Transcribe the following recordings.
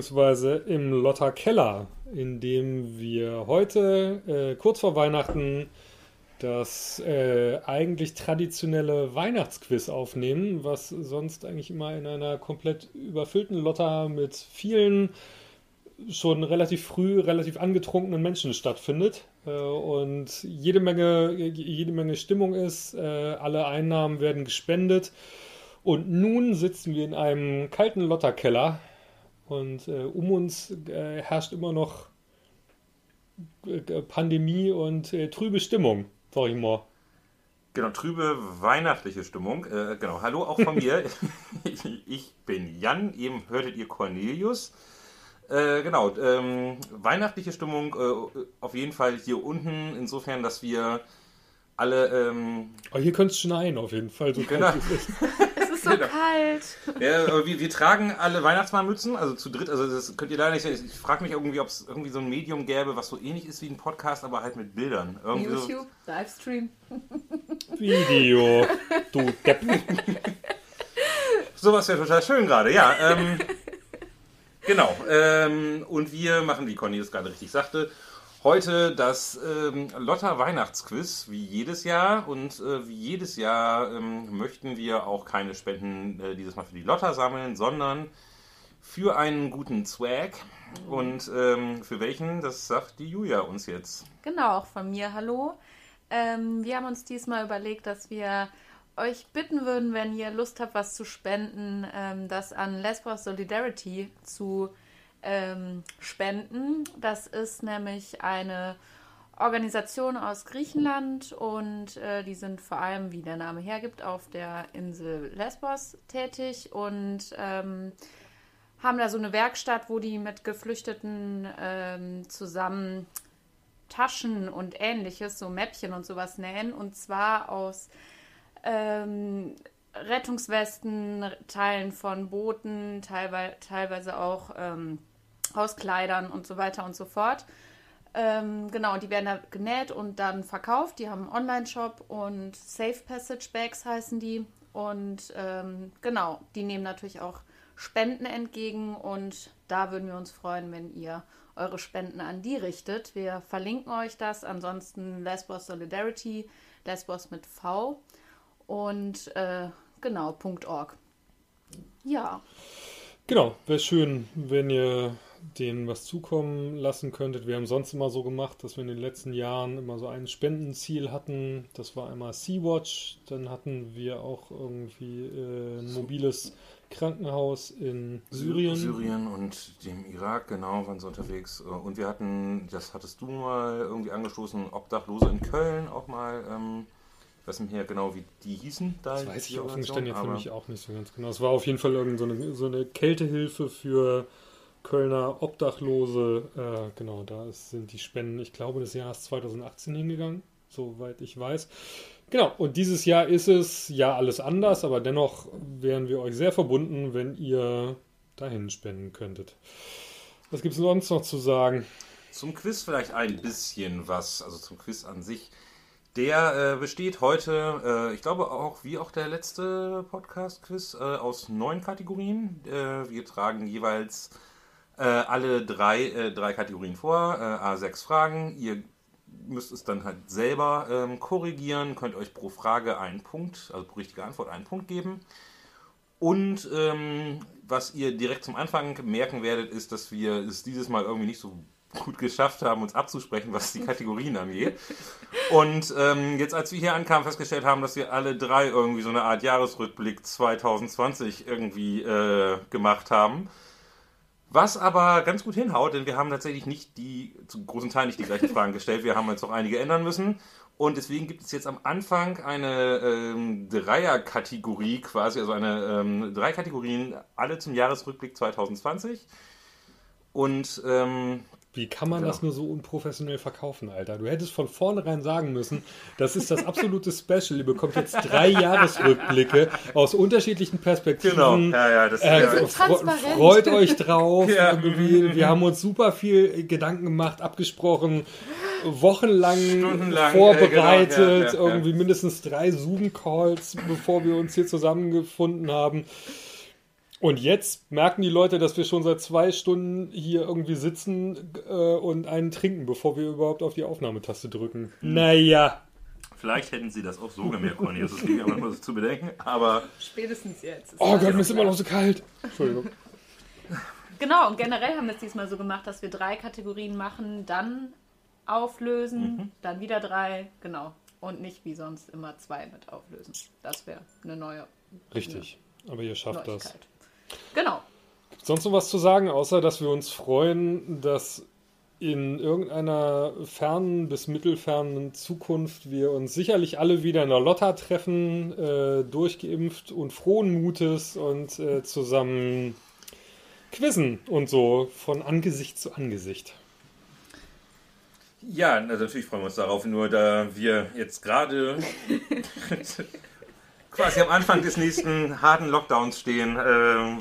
Beziehungsweise im Lotta Keller, in dem wir heute äh, kurz vor Weihnachten das äh, eigentlich traditionelle Weihnachtsquiz aufnehmen, was sonst eigentlich immer in einer komplett überfüllten Lotta mit vielen schon relativ früh, relativ angetrunkenen Menschen stattfindet äh, und jede Menge, jede Menge Stimmung ist. Äh, alle Einnahmen werden gespendet. Und nun sitzen wir in einem kalten Lotterkeller und äh, um uns äh, herrscht immer noch äh, Pandemie und äh, trübe Stimmung, sag ich mal. Genau, trübe weihnachtliche Stimmung. Äh, genau, hallo auch von mir. ich bin Jan, eben hörtet ihr Cornelius. Äh, genau, ähm, weihnachtliche Stimmung auf jeden Fall hier unten, insofern, dass wir alle. Ähm, oh, hier könnte es schneien auf jeden Fall. So genau. es ist so genau. kalt. Ja, wir, wir, tragen alle Weihnachtsmannmützen, also zu dritt. Also das könnt ihr leider nicht. Ich frage mich irgendwie, ob es irgendwie so ein Medium gäbe, was so ähnlich ist wie ein Podcast, aber halt mit Bildern. Irgendwie YouTube, so. Livestream. Video, du Depp. Sowas wäre total schön gerade, ja. Ähm, genau. Ähm, und wir machen, wie Conny es gerade richtig sagte, Heute das ähm, Lotta Weihnachtsquiz, wie jedes Jahr. Und äh, wie jedes Jahr ähm, möchten wir auch keine Spenden äh, dieses Mal für die Lotta sammeln, sondern für einen guten Swag. Und ähm, für welchen, das sagt die Julia uns jetzt. Genau, auch von mir hallo. Ähm, wir haben uns diesmal überlegt, dass wir euch bitten würden, wenn ihr Lust habt, was zu spenden, ähm, das an Lesbos Solidarity zu ähm, spenden. Das ist nämlich eine Organisation aus Griechenland und äh, die sind vor allem, wie der Name hergibt, auf der Insel Lesbos tätig und ähm, haben da so eine Werkstatt, wo die mit Geflüchteten ähm, zusammen Taschen und ähnliches, so Mäppchen und sowas nähen und zwar aus ähm, Rettungswesten, Teilen von Booten, teilweise, teilweise auch ähm, aus Kleidern und so weiter und so fort. Ähm, genau, die werden da genäht und dann verkauft. Die haben einen Online-Shop und Safe Passage Bags heißen die. Und ähm, genau, die nehmen natürlich auch Spenden entgegen und da würden wir uns freuen, wenn ihr eure Spenden an die richtet. Wir verlinken euch das. Ansonsten Lesbos Solidarity, Lesbos mit V und äh, genau, .org. Ja. Genau, wäre schön, wenn ihr denen was zukommen lassen könntet. Wir haben sonst immer so gemacht, dass wir in den letzten Jahren immer so ein Spendenziel hatten. Das war einmal Sea-Watch. Dann hatten wir auch irgendwie äh, ein mobiles Krankenhaus in Syrien. Syrien und dem Irak, genau, waren sie unterwegs. Und wir hatten, das hattest du mal irgendwie angestoßen, Obdachlose in Köln auch mal. Ähm, ich weiß nicht mehr genau, wie die hießen. Da das weiß ich offen gestanden für mich auch nicht so ganz genau. Es war auf jeden Fall irgendeine so, so eine Kältehilfe für Kölner Obdachlose, äh, genau, da sind die Spenden, ich glaube, des Jahres 2018 hingegangen, soweit ich weiß. Genau, und dieses Jahr ist es ja alles anders, aber dennoch wären wir euch sehr verbunden, wenn ihr dahin spenden könntet. Was gibt es sonst noch zu sagen? Zum Quiz vielleicht ein bisschen was, also zum Quiz an sich. Der äh, besteht heute, äh, ich glaube auch wie auch der letzte Podcast-Quiz, äh, aus neun Kategorien. Äh, wir tragen jeweils äh, alle drei, äh, drei Kategorien vor, äh, A6 Fragen. Ihr müsst es dann halt selber ähm, korrigieren, könnt euch pro Frage einen Punkt, also pro richtige Antwort einen Punkt geben. Und ähm, was ihr direkt zum Anfang merken werdet, ist, dass wir es dieses Mal irgendwie nicht so gut geschafft haben, uns abzusprechen, was die Kategorien angeht. Und ähm, jetzt, als wir hier ankamen, festgestellt haben, dass wir alle drei irgendwie so eine Art Jahresrückblick 2020 irgendwie äh, gemacht haben. Was aber ganz gut hinhaut, denn wir haben tatsächlich nicht die, zu großen Teil nicht die gleichen Fragen gestellt. Wir haben jetzt noch einige ändern müssen. Und deswegen gibt es jetzt am Anfang eine ähm, Dreier-Kategorie quasi, also eine ähm, drei Kategorien, alle zum Jahresrückblick 2020. Und ähm, wie kann man ja. das nur so unprofessionell verkaufen, Alter? Du hättest von vornherein sagen müssen, das ist das absolute Special. Ihr bekommt jetzt drei Jahresrückblicke aus unterschiedlichen Perspektiven. Genau, ja, ja, das äh, ja. Fre freut euch drauf. Ja. Wir haben uns super viel Gedanken gemacht, abgesprochen, wochenlang Stundenlang, vorbereitet, äh, genau, irgendwie mindestens drei Zoom-Calls, bevor wir uns hier zusammengefunden haben. Und jetzt merken die Leute, dass wir schon seit zwei Stunden hier irgendwie sitzen äh, und einen trinken, bevor wir überhaupt auf die Aufnahmetaste drücken. Naja. Vielleicht hätten sie das auch so gemerkt, Conny. Das ist gegen aber nur zu bedenken. Aber Spätestens jetzt. Oh Gott, mir ist immer noch so kalt. Entschuldigung. Genau, und generell haben wir es diesmal so gemacht, dass wir drei Kategorien machen, dann auflösen, Mhm. dann wieder drei, genau. Und nicht wie sonst immer zwei mit auflösen. Das wäre eine neue Richtig. Aber ihr schafft das. Genau. Sonst noch was zu sagen, außer dass wir uns freuen, dass in irgendeiner fernen bis mittelfernen Zukunft wir uns sicherlich alle wieder in der Lotta treffen, äh, durchgeimpft und frohen Mutes und äh, zusammen quizzen und so von Angesicht zu Angesicht. ja, na, natürlich freuen wir uns darauf. Nur da wir jetzt gerade quasi am Anfang des nächsten harten Lockdowns stehen, äh,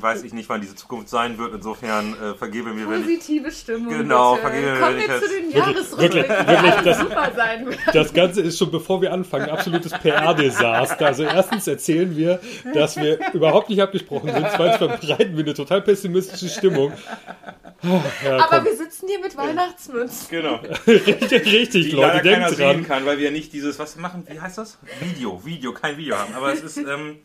weiß ich nicht, wann diese Zukunft sein wird. Insofern äh, vergebe mir, wenn ich. Positive Stimmung. Genau, bitte. vergebe mir, Kommen wenn ich wir zu jetzt- den Wirklich, Jahresrückblicken, wirklich, das- super sein werden. Das Ganze ist schon bevor wir anfangen absolutes PR-Desaster. Also erstens erzählen wir, dass wir überhaupt nicht abgesprochen sind. Zweitens verbreiten wir eine total pessimistische Stimmung. Ja, Aber komm. wir sitzen hier mit Weihnachtsmützen. Genau. richtig, richtig, Die Leute, denkt sehen dran. kann, weil wir nicht dieses, was machen, wie heißt das? Video, Video, kein Video haben. Aber ist, ähm,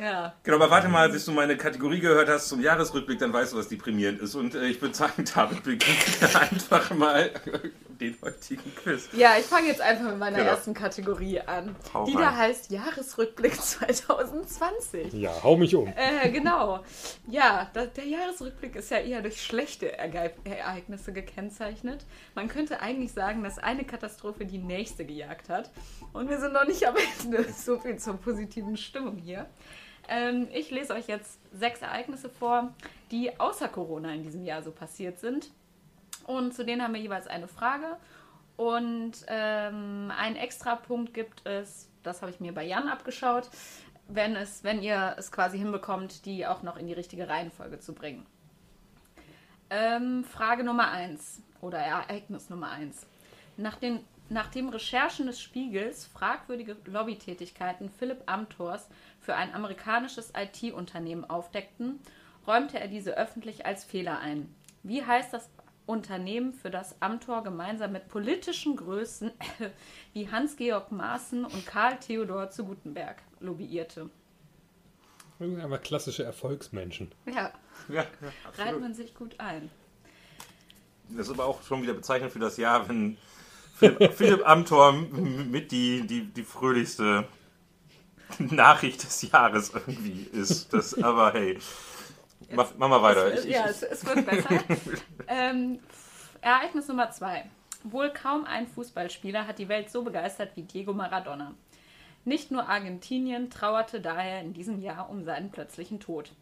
Ja. genau, aber warte mal, bis du meine Kategorie gehört hast zum Jahresrückblick, dann weißt du, was deprimierend ist. Und äh, ich würde sagen, David beginnt einfach mal den heutigen Quiz. Ja, ich fange jetzt einfach mit meiner Genau. ersten Kategorie an. Hau die rein. da heißt Jahresrückblick 2020. Ja, hau mich um. Äh, genau. Ja, da, der Jahresrückblick ist ja eher durch schlechte Erge Ereignisse gekennzeichnet. Man könnte eigentlich sagen, dass eine Katastrophe die nächste gejagt hat. Und wir sind noch nicht am Ende. So viel zur positiven Stimmung hier. Ähm, ich lese euch jetzt sechs Ereignisse vor, die außer Corona in diesem Jahr so passiert sind. Und zu denen haben wir jeweils eine Frage. Und ähm, einen extra Punkt gibt es, das habe ich mir bei Jan abgeschaut, wenn, es, wenn ihr es quasi hinbekommt, die auch noch in die richtige Reihenfolge zu bringen. Ähm, Frage Nummer 1 oder Ereignis Nummer 1. Nach den, nachdem Recherchen des Spiegels fragwürdige Lobbytätigkeiten Philipp Amthors für ein amerikanisches IT-Unternehmen aufdeckten, räumte er diese öffentlich als Fehler ein. Wie heißt das Unternehmen, für das Amthor gemeinsam mit politischen Größen wie Hans-Georg Maaßen und Karl Theodor zu Gutenberg lobbyierte? Einfach klassische Erfolgsmenschen. Ja, Ja, ja reiht man sich gut ein. Das ist aber auch schon wieder bezeichnend für das Jahr, wenn Philipp, Philipp Amthor mit die, die, die fröhlichste Nachricht des Jahres irgendwie ist. Das, aber hey, mach, mach mal weiter. Es, Ich, ja, ich, es, es wird besser. ähm, Ereignis Nummer zwei. Wohl kaum ein Fußballspieler hat die Welt so begeistert wie Diego Maradona. Nicht nur Argentinien trauerte daher in diesem Jahr um seinen plötzlichen Tod.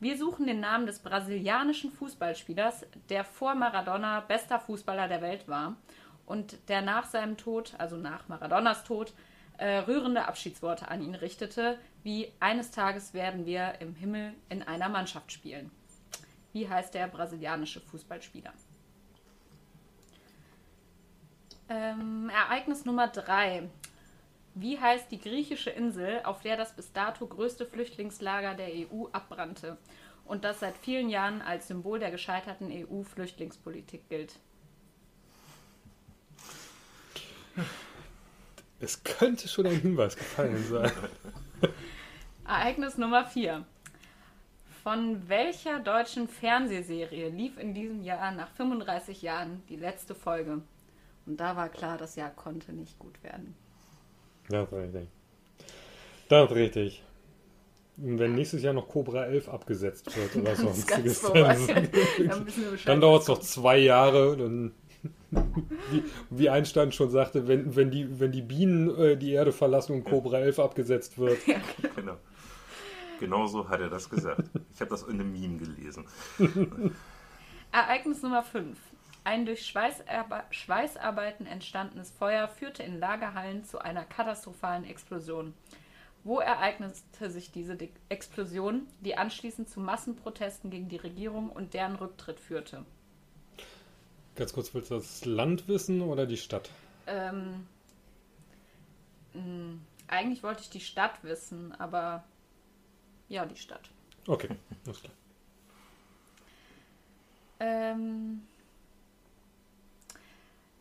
Wir suchen den Namen des brasilianischen Fußballspielers, der vor Maradona bester Fußballer der Welt war und der nach seinem Tod, also nach Maradonas Tod, äh, rührende Abschiedsworte an ihn richtete, wie eines Tages werden wir im Himmel in einer Mannschaft spielen. Wie heißt der brasilianische Fußballspieler? Ähm, Ereignis Nummer 3. Wie heißt die griechische Insel, auf der das bis dato größte Flüchtlingslager der EU abbrannte und das seit vielen Jahren als Symbol der gescheiterten EU-Flüchtlingspolitik gilt? Es könnte schon ein Hinweis gefallen sein. Ereignis Nummer 4. Von welcher deutschen Fernsehserie lief in diesem Jahr nach 35 Jahren die letzte Folge? Und da war klar, das Jahr konnte nicht gut werden. Das ist richtig. Das ist richtig. Wenn nächstes Jahr noch Cobra 11 abgesetzt wird oder sonstiges, dann, Dann dauert es noch zwei Jahre. Dann, wie, wie Einstein schon sagte, wenn, wenn, die, wenn die Bienen äh, die Erde verlassen und Cobra 11 abgesetzt wird. genau. Genau so hat er das gesagt. Ich habe das in einem Meme gelesen. Ereignis Nummer 5. Ein durch Schweißarbe Schweißarbeiten entstandenes Feuer führte in Lagerhallen zu einer katastrophalen Explosion. Wo ereignete sich diese Explosion, die anschließend zu Massenprotesten gegen die Regierung und deren Rücktritt führte? Ganz kurz, willst du das Land wissen oder die Stadt? Ähm, mh, eigentlich wollte ich die Stadt wissen, aber ja, die Stadt. Okay, alles klar. Ähm,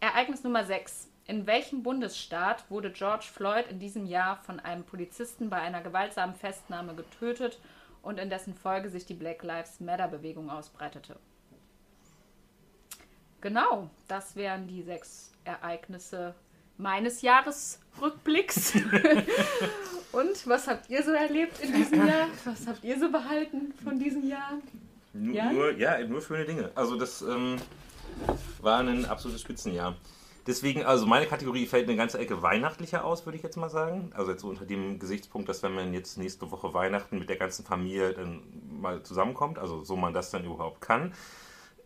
Ereignis Nummer 6. In welchem Bundesstaat wurde George Floyd in diesem Jahr von einem Polizisten bei einer gewaltsamen Festnahme getötet und in dessen Folge sich die Black Lives Matter-Bewegung ausbreitete? Genau, das wären die sechs Ereignisse meines Jahresrückblicks. und was habt ihr so erlebt in diesem Jahr? Was habt ihr so behalten von diesem Jahr? Nur, Ja? Nur, ja, nur schöne Dinge. Also das ähm, war ein absolutes Spitzenjahr. Deswegen, also meine Kategorie fällt eine ganze Ecke weihnachtlicher aus, würde ich jetzt mal sagen. Also jetzt so unter dem Gesichtspunkt, dass wenn man jetzt nächste Woche Weihnachten mit der ganzen Familie dann mal zusammenkommt, also so man das dann überhaupt kann,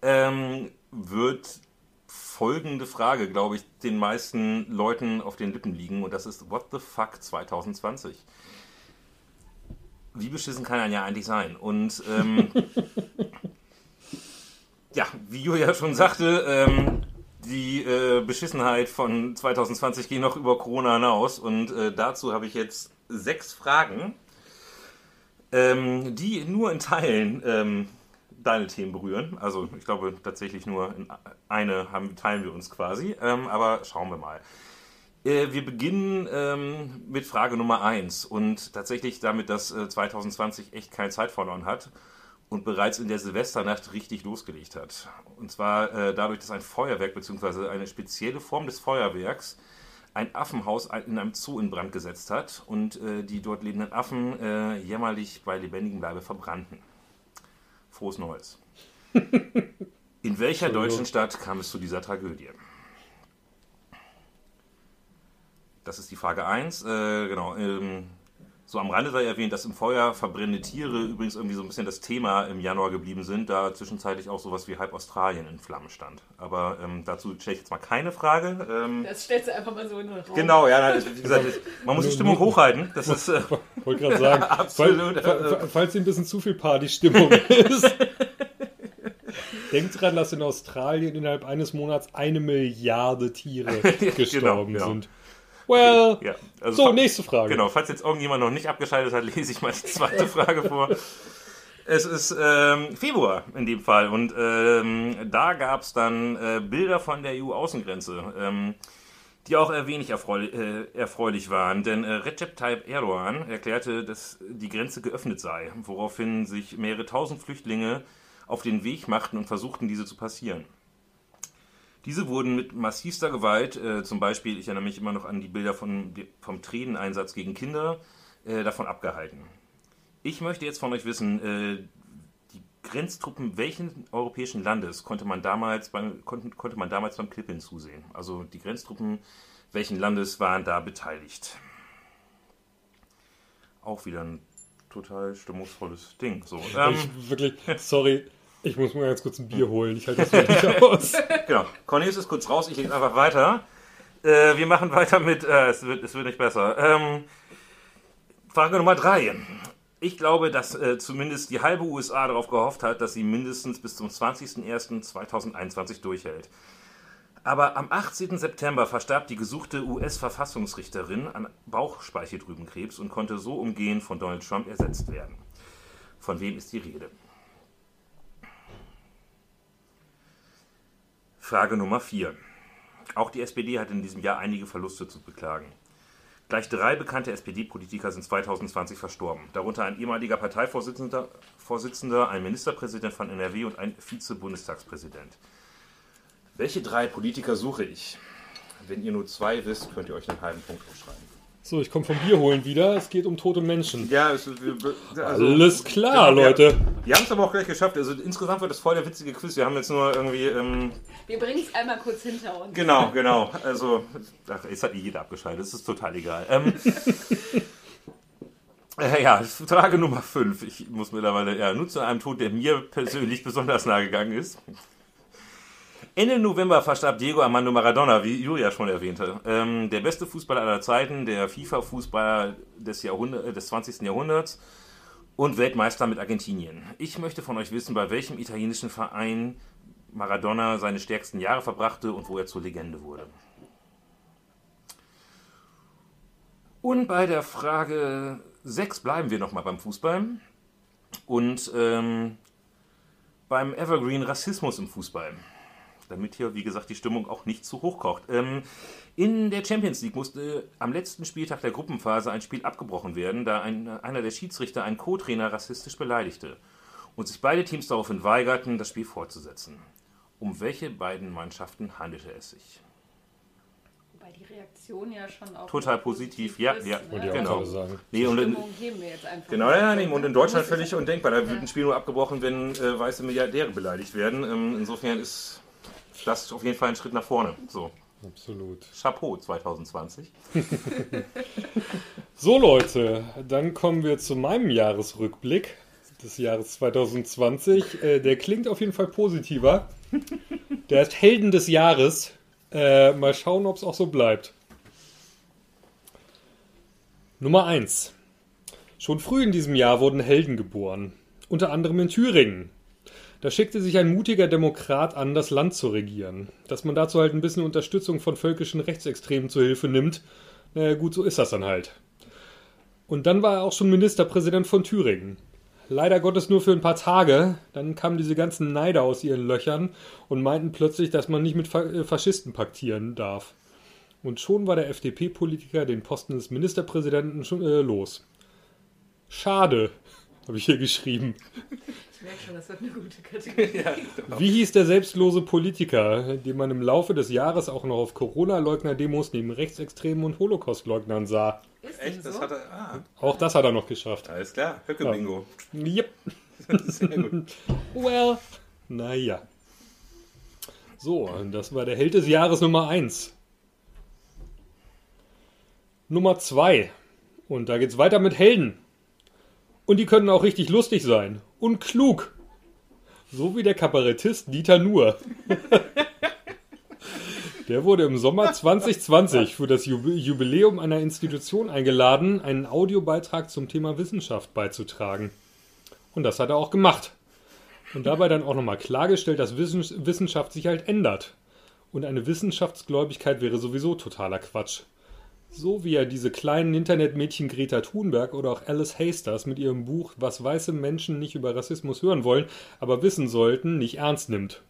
ähm, wird folgende Frage, glaube ich, den meisten Leuten auf den Lippen liegen und das ist What the fuck 2020? Wie beschissen kann ein ja eigentlich sein? Und ähm, ja, wie Julia schon sagte, ähm, die äh, Beschissenheit von 2020 geht noch über Corona hinaus und äh, dazu habe ich jetzt sechs Fragen, ähm, die nur in Teilen ähm, deine Themen berühren. Also ich glaube tatsächlich nur in eine haben, teilen wir uns quasi, ähm, aber schauen wir mal. Äh, wir beginnen ähm, mit Frage Nummer 1 und tatsächlich damit, dass äh, 2020 echt keine Zeit verloren hat und bereits in der Silvesternacht richtig losgelegt hat. Und zwar äh, dadurch, dass ein Feuerwerk bzw. eine spezielle Form des Feuerwerks ein Affenhaus in einem Zoo in Brand gesetzt hat und äh, die dort lebenden Affen äh, jämmerlich bei lebendigem Leibe verbrannten. Frohes Neues. In welcher deutschen Stadt kam es zu dieser Tragödie? Das ist die Frage 1. Äh, genau. Ähm, so am Rande sei erwähnt, dass im Feuer verbrennende Tiere übrigens irgendwie so ein bisschen das Thema im Januar geblieben sind, da zwischenzeitlich auch sowas wie halb Australien in Flammen stand. Aber ähm, dazu stelle ich jetzt mal keine Frage. Ähm, Das stellst du einfach mal so in den Raum. genau, ja, nein, wie gesagt, man muss die Stimmung hochhalten. Das ist äh, Wollte gerade sagen, Absolut. Fall, falls hier ein bisschen zu viel Party-Stimmung ist. Denkt dran, dass in Australien innerhalb eines Monats eine Milliarde Tiere gestorben genau. sind. Well, ja. Also so, nächste Frage. Genau, falls jetzt irgendjemand noch nicht abgeschaltet hat, lese ich mal die zweite Frage vor. Es ist ähm, Februar in dem Fall und ähm, da gab es dann äh, Bilder von der EU-Außengrenze, ähm, die auch ein wenig erfreulich, äh, erfreulich waren, denn äh, Recep Tayyip Erdogan erklärte, dass die Grenze geöffnet sei, woraufhin sich mehrere tausend Flüchtlinge auf den Weg machten und versuchten, diese zu passieren. Diese wurden mit massivster Gewalt, äh, zum Beispiel, ich erinnere mich immer noch an die Bilder von, vom Träneneinsatz gegen Kinder, äh, davon abgehalten. Ich möchte jetzt von euch wissen, äh, die Grenztruppen welchen europäischen Landes konnte man damals beim, konnte, konnte man damals beim Klippeln zusehen? Also die Grenztruppen welchen Landes waren da beteiligt? Auch wieder ein total stimmungsvolles Ding. So, ähm, Ich wirklich, sorry, ich muss mal ganz kurz ein Bier holen. Ich halte das wirklich aus. Genau. Cornelius ist kurz raus, ich lese einfach weiter. Äh, wir machen weiter mit, äh, es, wird, es wird nicht besser. Ähm, Frage Nummer drei. Ich glaube, dass äh, zumindest die halbe USA darauf gehofft hat, dass sie mindestens bis zum 20.01.2021 durchhält. Aber am 18. September verstarb die gesuchte US-Verfassungsrichterin an Bauchspeicheldrüsenkrebs und konnte so umgehend von Donald Trump ersetzt werden. Von wem ist die Rede? Frage Nummer 4. Auch die SPD hat in diesem Jahr einige Verluste zu beklagen. Gleich drei bekannte SPD-Politiker sind 2020 verstorben, darunter ein ehemaliger Parteivorsitzender, Vorsitzender, ein Ministerpräsident von NRW und ein Vize-Bundestagspräsident. Welche drei Politiker suche ich? Wenn ihr nur zwei wisst, könnt ihr euch einen halben Punkt aufschreiben. So, ich komme vom Bier holen wieder. Es geht um tote Menschen. Ja, es, also, Alles klar, wir- Leute. Wir haben es aber auch gleich geschafft. Also insgesamt wird das voll der witzige Quiz. Wir haben jetzt nur irgendwie ähm, Wir bringen es einmal kurz hinter uns. Genau, genau. Also, ach, jetzt hat jeder abgeschaltet, das ist total egal. Ähm, äh, ja, Frage Nummer 5. Ich muss mittlerweile, ja, nur zu einem Tod, der mir persönlich besonders nahe gegangen ist. Ende November verstarb Diego Armando Maradona, wie Julia schon erwähnte. Ähm, der beste Fußballer aller Zeiten, der FIFA-Fußballer des, äh, des 20. Jahrhunderts und Weltmeister mit Argentinien. Ich möchte von euch wissen, bei welchem italienischen Verein Maradona seine stärksten Jahre verbrachte und wo er zur Legende wurde. Und bei der Frage 6 bleiben wir nochmal beim Fußball. und ähm, beim Evergreen Rassismus im Fußball. Damit hier, wie gesagt, die Stimmung auch nicht zu hoch kocht. Ähm, in der Champions League musste am letzten Spieltag der Gruppenphase ein Spiel abgebrochen werden, da ein, einer der Schiedsrichter einen Co-Trainer rassistisch beleidigte und sich beide Teams daraufhin weigerten, das Spiel fortzusetzen. Um welche beiden Mannschaften handelte es sich? Wobei die Reaktion ja schon auch Total positiv, ja, ist, ja, ne? Ich auch genau. sagen. Nee, und in, heben wir jetzt einfach. genau, ja, nee, und in Deutschland völlig undenkbar. Da wird ein Spiel nur abgebrochen, wenn äh, weiße Milliardäre beleidigt werden. Ähm, insofern ist das auf jeden Fall ein Schritt nach vorne. So, Absolut. Chapeau 2020. So Leute, dann kommen wir zu meinem Jahresrückblick des Jahres 2020. Äh, der klingt auf jeden Fall positiver. Der ist Helden des Jahres. Äh, mal schauen, ob es auch so bleibt. Nummer 1. Schon früh in diesem Jahr wurden Helden geboren. Unter anderem in Thüringen. Da schickte sich ein mutiger Demokrat an, das Land zu regieren. Dass man dazu halt ein bisschen Unterstützung von völkischen Rechtsextremen zu Hilfe nimmt, naja gut, so ist das dann halt. Und dann war er auch schon Ministerpräsident von Thüringen. Leider Gottes nur für ein paar Tage. Dann kamen diese ganzen Neider aus ihren Löchern und meinten plötzlich, dass man nicht mit äh, Faschisten paktieren darf. Und schon war der FDP-Politiker den Posten des Ministerpräsidenten schon äh, los. Schade, habe ich hier geschrieben. Ich merke schon, das wird eine gute Kategorie. Wie hieß der selbstlose Politiker, den man im Laufe des Jahres auch noch auf Corona-Leugner-Demos neben Rechtsextremen und Holocaust-Leugnern sah? Ist Echt? denn Das so? hat er. Ah, Auch das hat er noch geschafft. alles klar. Höcke-Bingo. Yep. Sehr gut. Well, naja. So, das war der Held des Jahres Nummer 1. Nummer 2. Und da geht's weiter mit Helden. Und die können auch richtig lustig sein. Und klug. So wie der Kabarettist Dieter Nuhr. Der wurde im Sommer 2020 für das Jub- Jubiläum einer Institution eingeladen, einen Audiobeitrag zum Thema Wissenschaft beizutragen. Und das hat er auch gemacht. Und dabei dann auch nochmal klargestellt, dass Wissen- Wissenschaft sich halt ändert. Und eine Wissenschaftsgläubigkeit wäre sowieso totaler Quatsch. So wie er diese kleinen Internetmädchen Greta Thunberg oder auch Alice Hasters mit ihrem Buch Was weiße Menschen nicht über Rassismus hören wollen, aber wissen sollten, nicht ernst nimmt.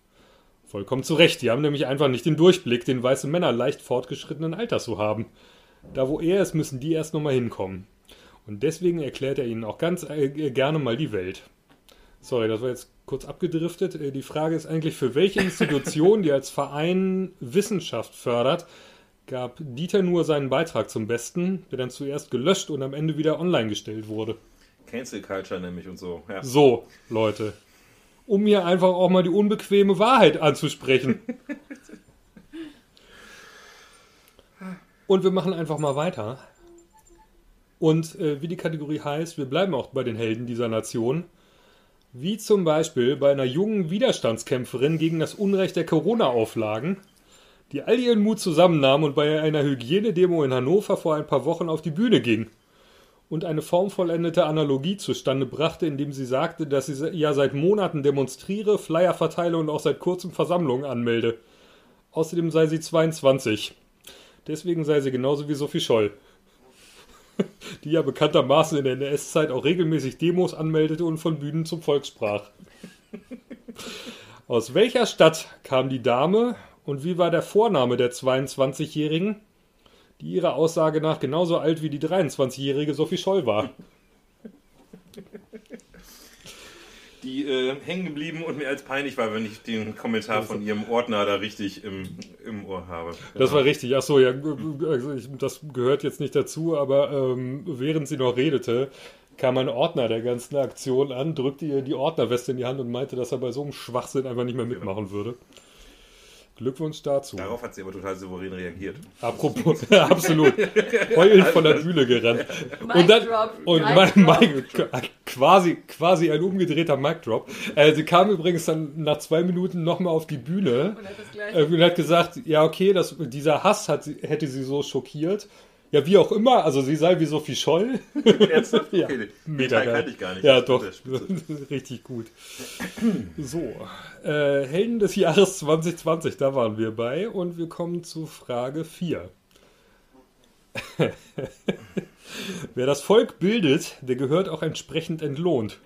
Vollkommen zu Recht, die haben nämlich einfach nicht den Durchblick, den weiße Männer leicht fortgeschrittenen Alters so haben. Da wo er ist, müssen die erst nochmal hinkommen. Und deswegen erklärt er ihnen auch ganz äh, gerne mal die Welt. Sorry, das war jetzt kurz abgedriftet. Äh, Die Frage ist eigentlich, für welche Institution, die als Verein Wissenschaft fördert, gab Dieter nur seinen Beitrag zum Besten, der dann zuerst gelöscht und am Ende wieder online gestellt wurde. Cancel Culture nämlich und so. Ja. So, Leute. Um mir einfach auch mal die unbequeme Wahrheit anzusprechen. Und wir machen einfach mal weiter. Und äh, wie die Kategorie heißt, wir bleiben auch bei den Helden dieser Nation. Wie zum Beispiel bei einer jungen Widerstandskämpferin gegen das Unrecht der Corona-Auflagen, die all ihren Mut zusammennahm und bei einer Hygienedemo in Hannover vor ein paar Wochen auf die Bühne ging und eine formvollendete Analogie zustande brachte, indem sie sagte, dass sie ja seit Monaten demonstriere, Flyer verteile und auch seit kurzem Versammlungen anmelde. Außerdem sei sie 22. Deswegen sei sie genauso wie Sophie Scholl, die ja bekanntermaßen in der NS-Zeit auch regelmäßig Demos anmeldete und von Bühnen zum Volk sprach. Aus welcher Stadt kam die Dame und wie war der Vorname der 22-Jährigen? die ihrer Aussage nach genauso alt wie die 23-jährige Sophie Scholl war. Die äh, hängen geblieben und mir als peinlich war, wenn ich den Kommentar von ihrem Ordner da richtig im, im Ohr habe. Das war richtig. Achso, ja, also das gehört jetzt nicht dazu, aber ähm, während sie noch redete, kam ein Ordner der ganzen Aktion an, drückte ihr die Ordnerweste in die Hand und meinte, dass er bei so einem Schwachsinn einfach nicht mehr mitmachen würde. Glückwunsch dazu. Darauf hat sie aber total souverän reagiert. Apropos, absolut. Heulend von der Bühne gerannt. Und dann, Drop, und Mic mein, quasi, quasi ein umgedrehter Mic Drop. Äh, sie kam übrigens dann nach zwei Minuten nochmal auf die Bühne Und hat äh, und hat gesagt, ja okay, das, dieser Hass hat, hätte sie so schockiert. Ja, wie auch immer, also sie sei wie Sophie Scholl. Ernsthaft? Ja, Okay, mega geil. kannte ich gar nicht. Ja, doch. Richtig gut. So, äh, Helden des Jahres 2020, da waren wir bei und wir kommen zu Frage 4. Wer das Volk bildet, der gehört auch entsprechend entlohnt.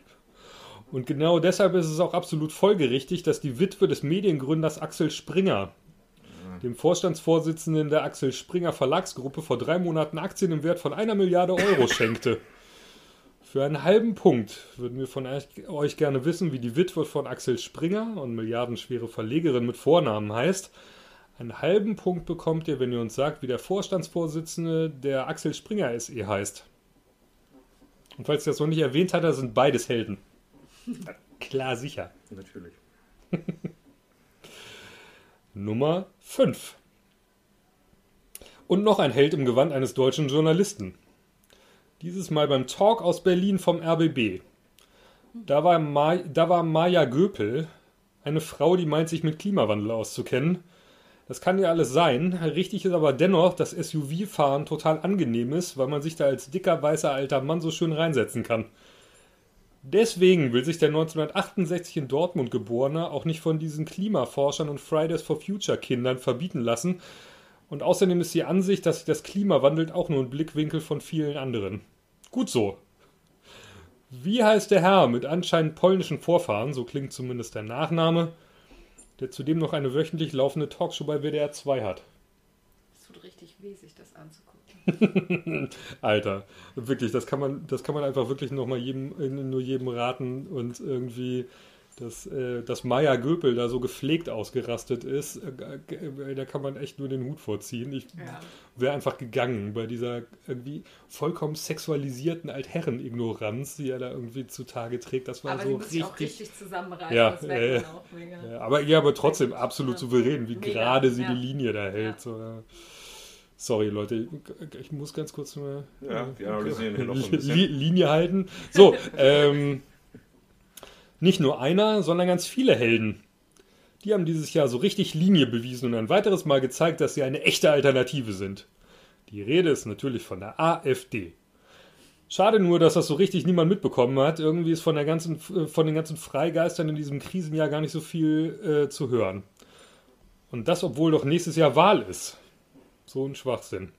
Und genau deshalb ist es auch absolut folgerichtig, dass die Witwe des Mediengründers Axel Springer, dem Vorstandsvorsitzenden der Axel Springer Verlagsgruppe, vor drei Monaten Aktien im Wert von einer Milliarde Euro schenkte. Für einen halben Punkt würden wir von euch gerne wissen, wie die Witwe von Axel Springer und milliardenschwere Verlegerin mit Vornamen heißt. Einen halben Punkt bekommt ihr, wenn ihr uns sagt, wie der Vorstandsvorsitzende der Axel Springer SE heißt. Und falls ihr das noch nicht erwähnt hat, sind beides Helden. Klar, sicher. Natürlich. Nummer 5. Und noch ein Held im Gewand eines deutschen Journalisten. Dieses Mal beim Talk aus Berlin vom RBB. Da war, da war Maja Göpel, eine Frau, die meint, sich mit Klimawandel auszukennen. Das kann ja alles sein. Richtig ist aber dennoch, dass SUV-Fahren total angenehm ist, weil man sich da als dicker, weißer alter Mann so schön reinsetzen kann. Deswegen will sich der 1968 in Dortmund geborene auch nicht von diesen Klimaforschern und Fridays for Future Kindern verbieten lassen. Und außerdem ist die Ansicht, dass sich das Klima wandelt, auch nur ein Blickwinkel von vielen anderen. Gut so. Wie heißt der Herr mit anscheinend polnischen Vorfahren, so klingt zumindest der Nachname, der zudem noch eine wöchentlich laufende Talkshow bei WDR 2 hat? Weh, sich das anzugucken. Alter, wirklich, das kann man, das kann man einfach wirklich nochmal jedem, nur jedem raten und irgendwie, dass, äh, dass Maya Göpel da so gepflegt ausgerastet ist, äh, äh, da kann man echt nur den Hut vorziehen. Ich Ja. wäre einfach gegangen bei dieser irgendwie vollkommen sexualisierten Altherren-Ignoranz, die er da irgendwie zutage trägt. Das war Aber so richtig. auch richtig zusammenreißen. Ja, man auch mega. Ja, aber ja, aber trotzdem absolut souverän, wie gerade sie die Linie da hält. So. Sorry, Leute, ich muss ganz kurz mal Ja, Li- bisschen. Linie halten. So, ähm, nicht nur einer, sondern ganz viele Helden. Die haben dieses Jahr so richtig Linie bewiesen und ein weiteres Mal gezeigt, dass sie eine echte Alternative sind. Die Rede ist natürlich von der AfD. Schade nur, dass das so richtig niemand mitbekommen hat. Irgendwie ist von, der ganzen, von den ganzen Freigeistern in diesem Krisenjahr gar nicht so viel äh, zu hören. Und das, obwohl doch nächstes Jahr Wahl ist. So ein Schwachsinn.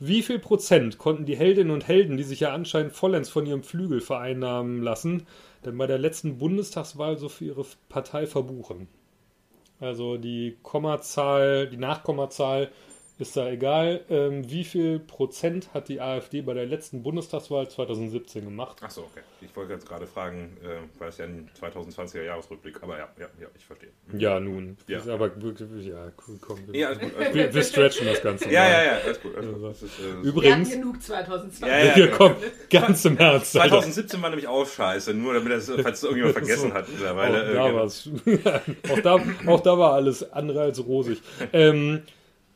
Wie viel Prozent konnten die Heldinnen und Helden, die sich ja anscheinend vollends von ihrem Flügel vereinnahmen lassen, denn bei der letzten Bundestagswahl so für ihre Partei verbuchen? Also die Kommazahl, die Nachkommazahl ist da egal. Ähm, wie viel Prozent hat die AfD bei der letzten Bundestagswahl 2017 gemacht? Ach so, okay. Ich wollte jetzt gerade fragen, äh, weil es ja ein 2020er Jahresrückblick, aber ja, ja, ja, ich verstehe. Mhm. Ja, nun. Ja. Ist aber ja, cool, komm. Ja, alles gut. Alles. Wir, wir stretchen das Ganze. Ja, mal. ja, ja, alles gut. Alles gut. Das ist, äh, Wir hatten Übrigens, genug 2020. Ja, ja. hier kommt ganz im Ernst. Alter. 2017 war nämlich auch scheiße, nur damit das, falls es irgendjemand vergessen hat mittlerweile. Auch äh, da, war's. auch, da, auch da war alles andere als rosig. Ähm,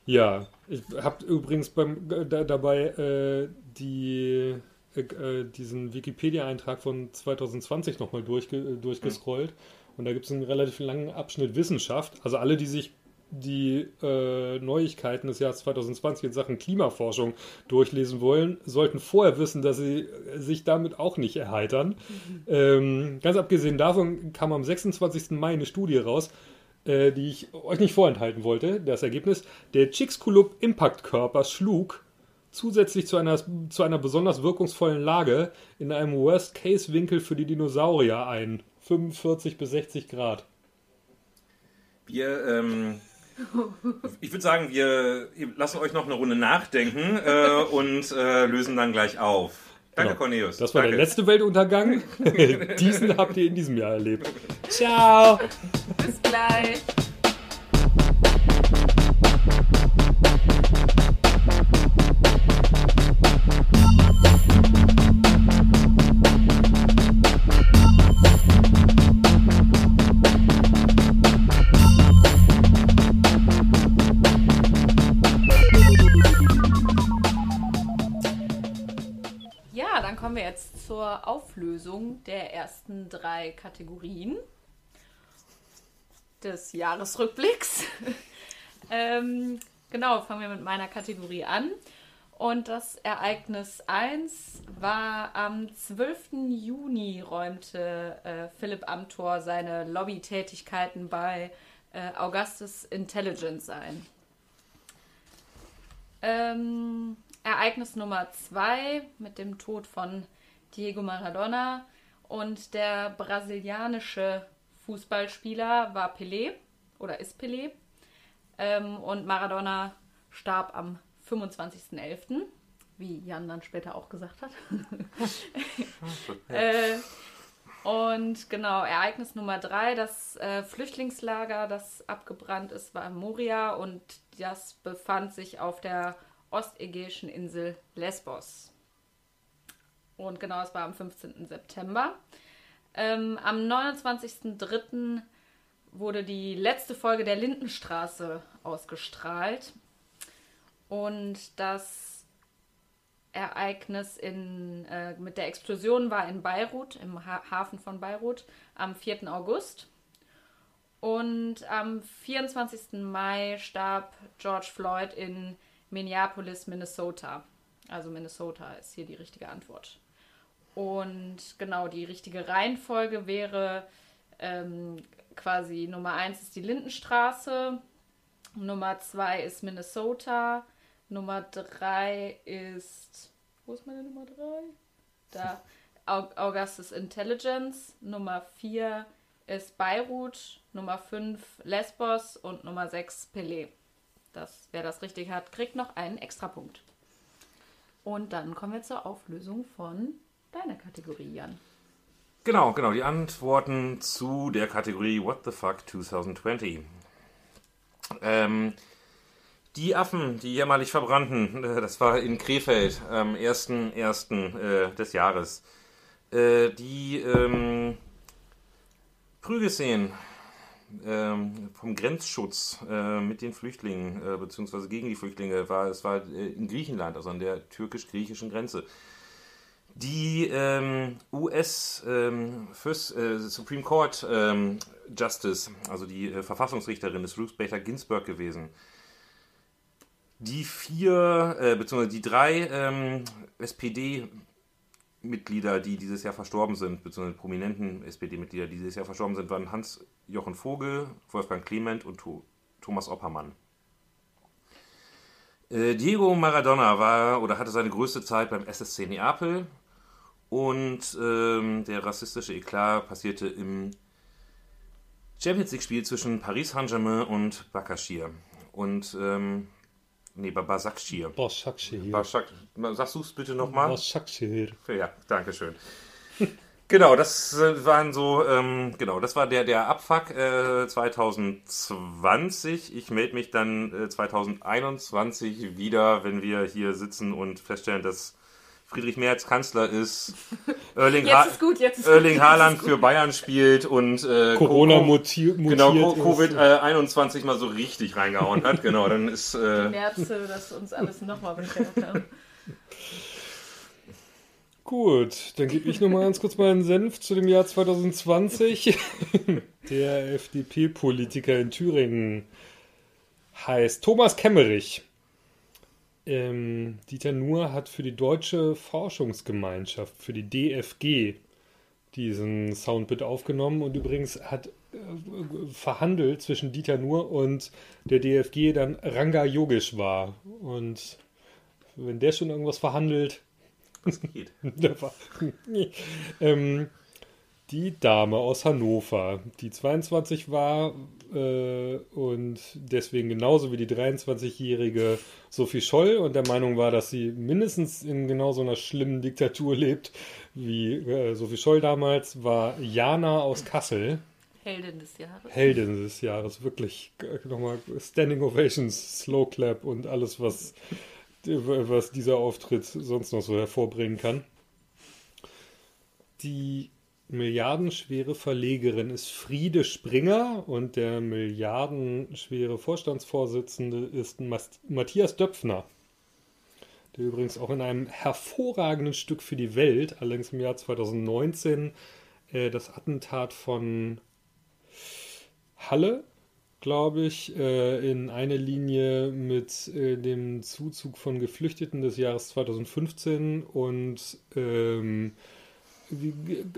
ja, ich habe übrigens beim, da, dabei äh, die, äh, äh, diesen Wikipedia-Eintrag von 2020 nochmal durchge, durchgescrollt. Und da gibt es einen relativ langen Abschnitt Wissenschaft. Also alle, die sich die äh, Neuigkeiten des Jahres 2020 in Sachen Klimaforschung durchlesen wollen, sollten vorher wissen, dass sie sich damit auch nicht erheitern. Ähm, ganz abgesehen davon kam am 26. Mai eine Studie raus, äh, die ich euch nicht vorenthalten wollte. Das Ergebnis, der Chicxulub Impactkörper schlug zusätzlich zu einer, zu einer besonders wirkungsvollen Lage in einem Worst-Case-Winkel für die Dinosaurier ein. 45 bis 60 Grad. Wir, ähm, ich würde sagen, wir lassen euch noch eine Runde nachdenken äh, und äh, lösen dann gleich auf. Danke, Genau. Cornelius. Das war Danke. der letzte Weltuntergang. Diesen habt ihr in diesem Jahr erlebt. Ciao! Bis gleich. Ersten drei Kategorien des Jahresrückblicks. ähm, genau, fangen wir mit meiner Kategorie an. Und das Ereignis 1 war am 12. Juni räumte äh, Philipp Amthor seine Lobbytätigkeiten bei äh, Augustus Intelligence ein. Ähm, Ereignis Nummer 2 mit dem Tod von Diego Maradona Und der brasilianische Fußballspieler war Pelé oder ist Pelé. Ähm, und Maradona starb am 25.11., wie Jan dann später auch gesagt hat. äh, und genau, Ereignis Nummer drei, das äh, Flüchtlingslager, das abgebrannt ist, war in Moria und das befand sich auf der ostägäischen Insel Lesbos. Und genau, es war am 15. September. Ähm, am 29.03. wurde die letzte Folge der Lindenstraße ausgestrahlt. Und das Ereignis in, äh, mit der Explosion war in Beirut, im ha Hafen von Beirut, am 4. August. Und am 24. Mai starb George Floyd in Minneapolis, Minnesota. Also Minnesota ist hier die richtige Antwort. Und genau, die richtige Reihenfolge wäre ähm, quasi Nummer 1 ist die Lindenstraße, Nummer 2 ist Minnesota, Nummer 3 ist. Wo ist meine Nummer 3? Da. Augustus Intelligence. Nummer 4 ist Beirut. Nummer 5 Lesbos. Und Nummer 6 Pelé. Das, wer das richtig hat, kriegt noch einen Extrapunkt. Und dann kommen wir zur Auflösung von deiner Kategorie, Jan. Genau, genau. Die Antworten zu der Kategorie What the Fuck 2020. Ähm, die Affen, die jämmerlich verbrannten, äh, das war in Krefeld am 1.1. Äh, des Jahres. Äh, die ähm, Prügelszenen ähm, vom Grenzschutz äh, mit den Flüchtlingen, äh, beziehungsweise gegen die Flüchtlinge, war, es war äh, in Griechenland, also an der türkisch-griechischen Grenze. Die ähm, US ähm, First, äh, Supreme Court ähm, Justice, also die äh, Verfassungsrichterin, ist Ruth Bader Ginsburg gewesen die vier, äh, beziehungsweise die drei ähm, SPD-Mitglieder, die dieses Jahr verstorben sind, beziehungsweise prominenten SPD-Mitglieder, die dieses Jahr verstorben sind, waren Hans-Jochen Vogel, Wolfgang Clement und Thomas Oppermann. Äh, Diego Maradona war oder hatte seine größte Zeit beim SSC Neapel und ähm, der rassistische Eklat passierte im Champions League-Spiel zwischen Paris Saint-Germain und Bakashir. Und ähm, Nee, bei Basakshir. Basakshir. Basak, sagst du es bitte nochmal? Basakshir. Ja, danke schön. genau, das äh, waren so, ähm, genau, das war der, der Abfuck äh, 2020. Ich melde mich dann äh, 2021 wieder, wenn wir hier sitzen und feststellen, dass Friedrich Merz Kanzler ist, Erling, ha ist gut, ist Erling Haaland für Bayern spielt und äh, Corona mutiert genau, Covid-21 äh, mal so richtig reingehauen hat. Genau, dann ist... Äh, Merze, dass uns alles nochmal beschert haben. Gut, dann gebe ich nochmal ganz kurz meinen Senf zu dem Jahr 2020. Der FDP-Politiker in Thüringen heißt Thomas Kemmerich. Ähm, Dieter Nuhr hat für die Deutsche Forschungsgemeinschaft, für die DFG, diesen Soundbit aufgenommen und übrigens hat äh, verhandelt zwischen Dieter Nuhr und der DFG dann Ranga Yogeshwar. Und wenn der schon irgendwas verhandelt. Was geht? ähm, die Dame aus Hannover, die 22 war äh, und deswegen genauso wie die 23-jährige Sophie Scholl und der Meinung war, dass sie mindestens in genau so einer schlimmen Diktatur lebt wie äh, Sophie Scholl damals, war Jana aus Kassel. Heldin des Jahres. Heldin des Jahres, wirklich nochmal Standing Ovations, Slow Clap und alles, was, was dieser Auftritt sonst noch so hervorbringen kann. Die milliardenschwere Verlegerin ist Friede Springer und der milliardenschwere Vorstandsvorsitzende ist Matthias Döpfner, der übrigens auch in einem hervorragenden Stück für die Welt, allerdings im Jahr 2019, äh, das Attentat von Halle, glaube ich, äh, in eine Linie mit äh, dem Zuzug von Geflüchteten des Jahres 2015 und ähm,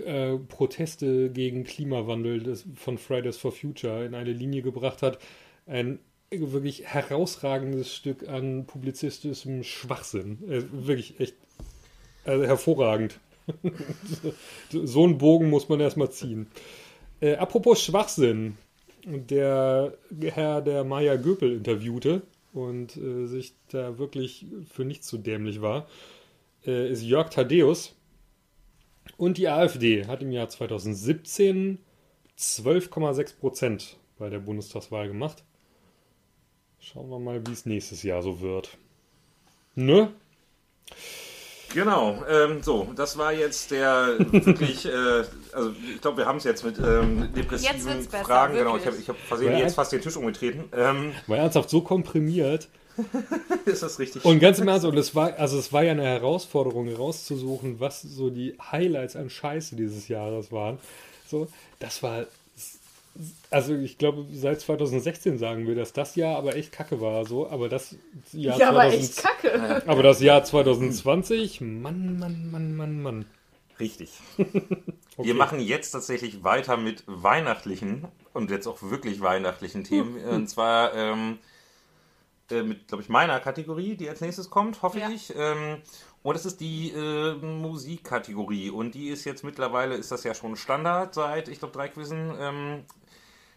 äh, Proteste gegen Klimawandel des, von Fridays for Future in eine Linie gebracht hat. Ein wirklich herausragendes Stück an publizistischem Schwachsinn. Äh, wirklich echt also hervorragend. so einen Bogen muss man erstmal ziehen. Äh, apropos Schwachsinn. Der Herr, der Maya Göpel interviewte und äh, sich da wirklich für nichts zu dämlich war, äh, ist Jörg Thaddeus. Und die AfD hat im Jahr 2017 12,6 Prozent bei der Bundestagswahl gemacht. Schauen wir mal, wie es nächstes Jahr so wird. Ne? Genau, ähm, so, das war jetzt der wirklich, äh, also ich glaube, wir haben es jetzt mit ähm, depressiven besser, Fragen, wirklich. genau, ich habe ich hab versehentlich jetzt fast den Tisch umgetreten. Ähm, War ernsthaft so komprimiert. ist das richtig? Und ganz im Ernst, und es war, also es war ja eine Herausforderung, rauszusuchen, was so die Highlights an Scheiße dieses Jahres waren. So, das war, also ich glaube, seit 2016 sagen wir, dass das Jahr aber echt kacke war, so, aber das Jahr Ja, aber 2000 echt kacke. aber das Jahr 2020, Mann, Mann, Mann, Mann, Mann. Richtig. Okay. Wir machen jetzt tatsächlich weiter mit weihnachtlichen und jetzt auch wirklich weihnachtlichen Themen. Und zwar ähm, äh, mit, glaube ich, meiner Kategorie, die als nächstes kommt, hoffe Ja. ich. Ähm, und das ist die äh, Musikkategorie. Und die ist jetzt mittlerweile, ist das ja schon Standard seit, ich glaube, drei Quizzen, ähm,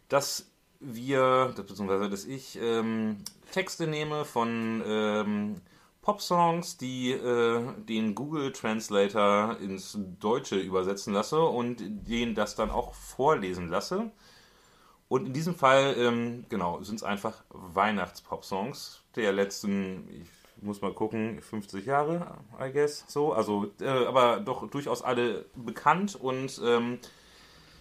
dass wir, beziehungsweise dass ich ähm, Texte nehme von ähm, Popsongs, die äh, den Google Translator ins Deutsche übersetzen lasse und den das dann auch vorlesen lasse. Und in diesem Fall, ähm, genau, sind es einfach Weihnachtspopsongs der letzten, ich muss mal gucken, 50 Jahre, I guess, so. Also, äh, aber doch durchaus alle bekannt und ähm,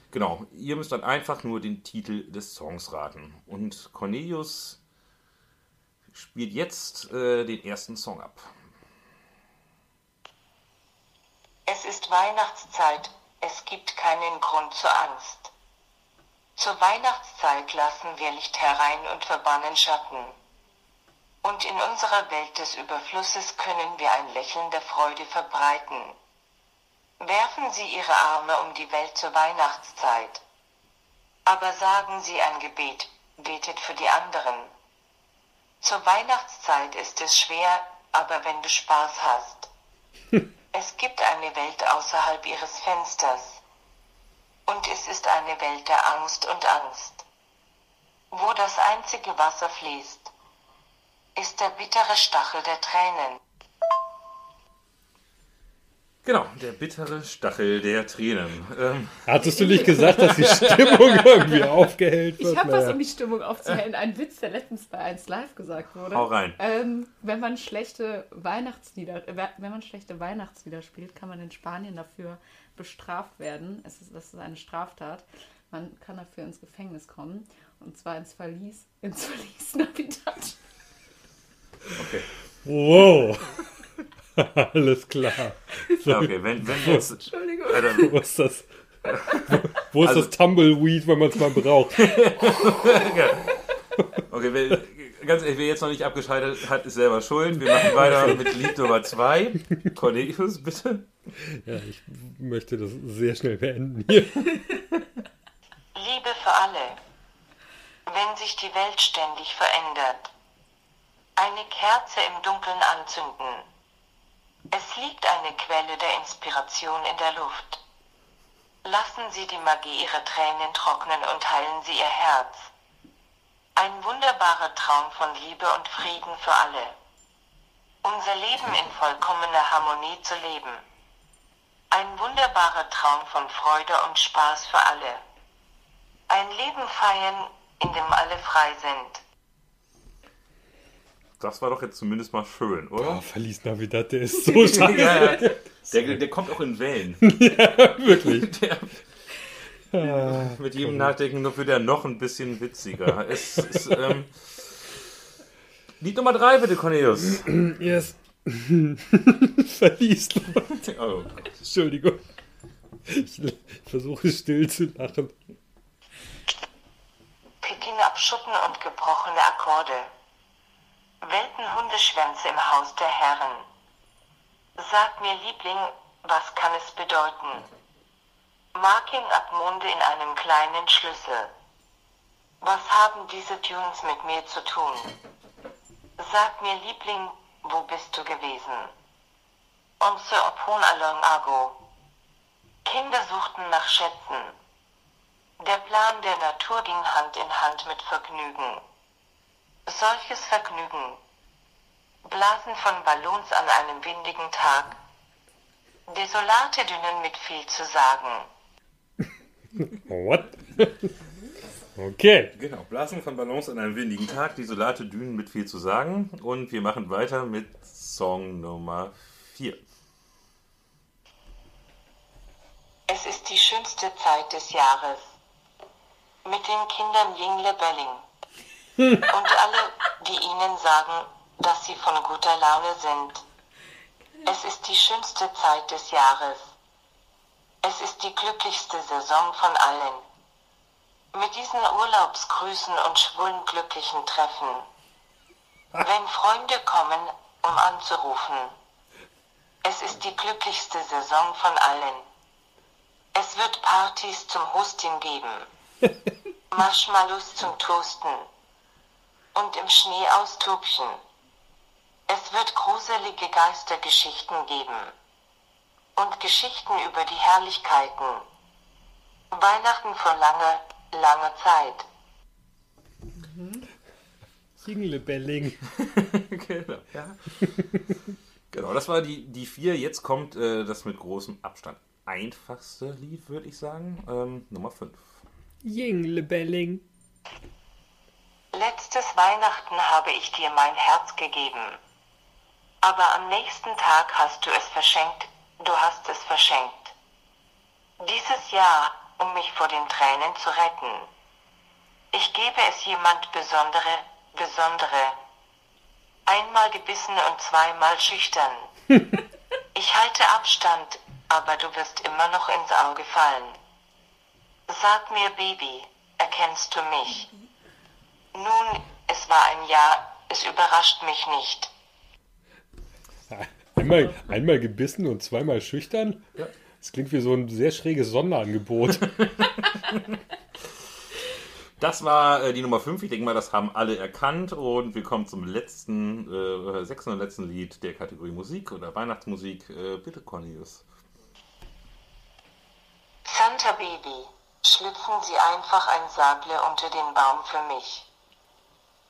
genau, ihr müsst dann einfach nur den Titel des Songs raten. Und Cornelius spielt jetzt äh, den ersten Song ab. Es ist Weihnachtszeit, es gibt keinen Grund zur Angst. Zur Weihnachtszeit lassen wir Licht herein und verbannen Schatten. Und in unserer Welt des Überflusses können wir ein Lächeln der Freude verbreiten. Werfen Sie Ihre Arme um die Welt zur Weihnachtszeit. Aber sagen Sie ein Gebet, betet für die anderen. Zur Weihnachtszeit ist es schwer, aber wenn du Spaß hast. Es gibt eine Welt außerhalb ihres Fensters. Und es ist eine Welt der Angst und Angst. Wo das einzige Wasser fließt, ist der bittere Stachel der Tränen. Genau, der bittere Stachel der Tränen. Ähm, Hattest du nicht gesagt, dass die Stimmung irgendwie aufgehellt wird? Ich habe was, um die Stimmung aufzuhellen. Ein Witz, der letztens bei 1 Live gesagt wurde. Hau rein. Ähm, wenn man schlechte Weihnachtslieder, äh, wenn man schlechte Weihnachtslieder spielt, kann man in Spanien dafür bestraft werden. Es ist, das ist eine Straftat. Man kann dafür ins Gefängnis kommen. Und zwar ins Verlies, ins Verlies Navidad. okay. Wow. Alles klar. So, okay, wenn, wenn jetzt. Entschuldigung. Alter, Wo ist das? Wo ist Also- das Tumbleweed, wenn man es mal braucht? Okay, wer, ganz ehrlich, wer jetzt noch nicht abgeschaltet hat, ist selber schuld. Wir machen weiter mit Lied Nummer 2. Cornelius, bitte. Ja, ich möchte das sehr schnell beenden hier. Liebe für alle. Wenn sich die Welt ständig verändert. Eine Kerze im Dunkeln anzünden. Es liegt eine Quelle der Inspiration in der Luft. Lassen Sie die Magie Ihrer Tränen trocknen und heilen Sie Ihr Herz. Ein wunderbarer Traum von Liebe und Frieden für alle. Unser Leben in vollkommener Harmonie zu leben. Ein wunderbarer Traum von Freude und Spaß für alle. Ein Leben feiern, in dem alle frei sind. Das war doch jetzt zumindest mal schön, Oh, oder? Verlies Navidad, der ist so scheiße. ja, ja. Der, der kommt auch in Wellen. Wirklich. Der, mit jedem Nachdenken wird er noch ein bisschen witziger. Es ist, ähm, Lied Nummer 3, bitte, Cornelius. Yes. Verlies, Leute. Oh. Entschuldigung. Ich versuche still zu lachen. Picking up Schuppen und gebrochene Akkorde. Weltenhundeschwänze im Haus der Herren. Sag mir, Liebling, was kann es bedeuten? Marking ab Munde in einem kleinen Schlüssel. Was haben diese Tunes mit mir zu tun? Sag mir, Liebling, wo bist du gewesen? On se opon along ago. Kinder suchten nach Schätzen. Der Plan der Natur ging Hand in Hand mit Vergnügen. Solches Vergnügen. Blasen von Ballons an einem windigen Tag. Desolate Dünen mit viel zu sagen. What? okay. Genau, Blasen von Ballons an einem windigen Tag, desolate Dünen mit viel zu sagen. Und wir machen weiter mit Song Nummer 4. Es ist die schönste Zeit des Jahres. Mit den Kindern Jingle Belling. Und alle, die ihnen sagen, dass sie von guter Laune sind. Es ist die schönste Zeit des Jahres. Es ist die glücklichste Saison von allen. Mit diesen Urlaubsgrüßen und schwulen glücklichen Treffen. Wenn Freunde kommen, um anzurufen. Es ist die glücklichste Saison von allen. Es wird Partys zum Hosting geben. Marshmallows zum Toasten. Und im Schnee austobchen. Es wird gruselige Geistergeschichten geben. Und Geschichten über die Herrlichkeiten. Weihnachten vor langer, langer Zeit. Jinglebelling. genau, ja. genau, das war die, die vier. Jetzt kommt äh, das mit großem Abstand einfachste Lied, würde ich sagen. Ähm, Nummer 5. Jinglebelling. Letztes Weihnachten habe ich dir mein Herz gegeben. Aber am nächsten Tag hast du es verschenkt, du hast es verschenkt. Dieses Jahr, um mich vor den Tränen zu retten. Ich gebe es jemand Besondere, Besondere. Einmal gebissen und zweimal schüchtern. Ich halte Abstand, aber du wirst immer noch ins Auge fallen. Sag mir, Baby, erkennst du mich? Nun, es war ein Jahr, es überrascht mich nicht. Einmal, einmal gebissen und zweimal schüchtern? Das klingt wie so ein sehr schräges Sonderangebot. Das war äh, die Nummer 5. Ich denke mal, das haben alle erkannt. Und wir kommen zum letzten, äh, sechsten und letzten Lied der Kategorie Musik oder Weihnachtsmusik. Äh, bitte, Cornelius. Santa Baby, schlüpfen Sie einfach ein Sable unter den Baum für mich.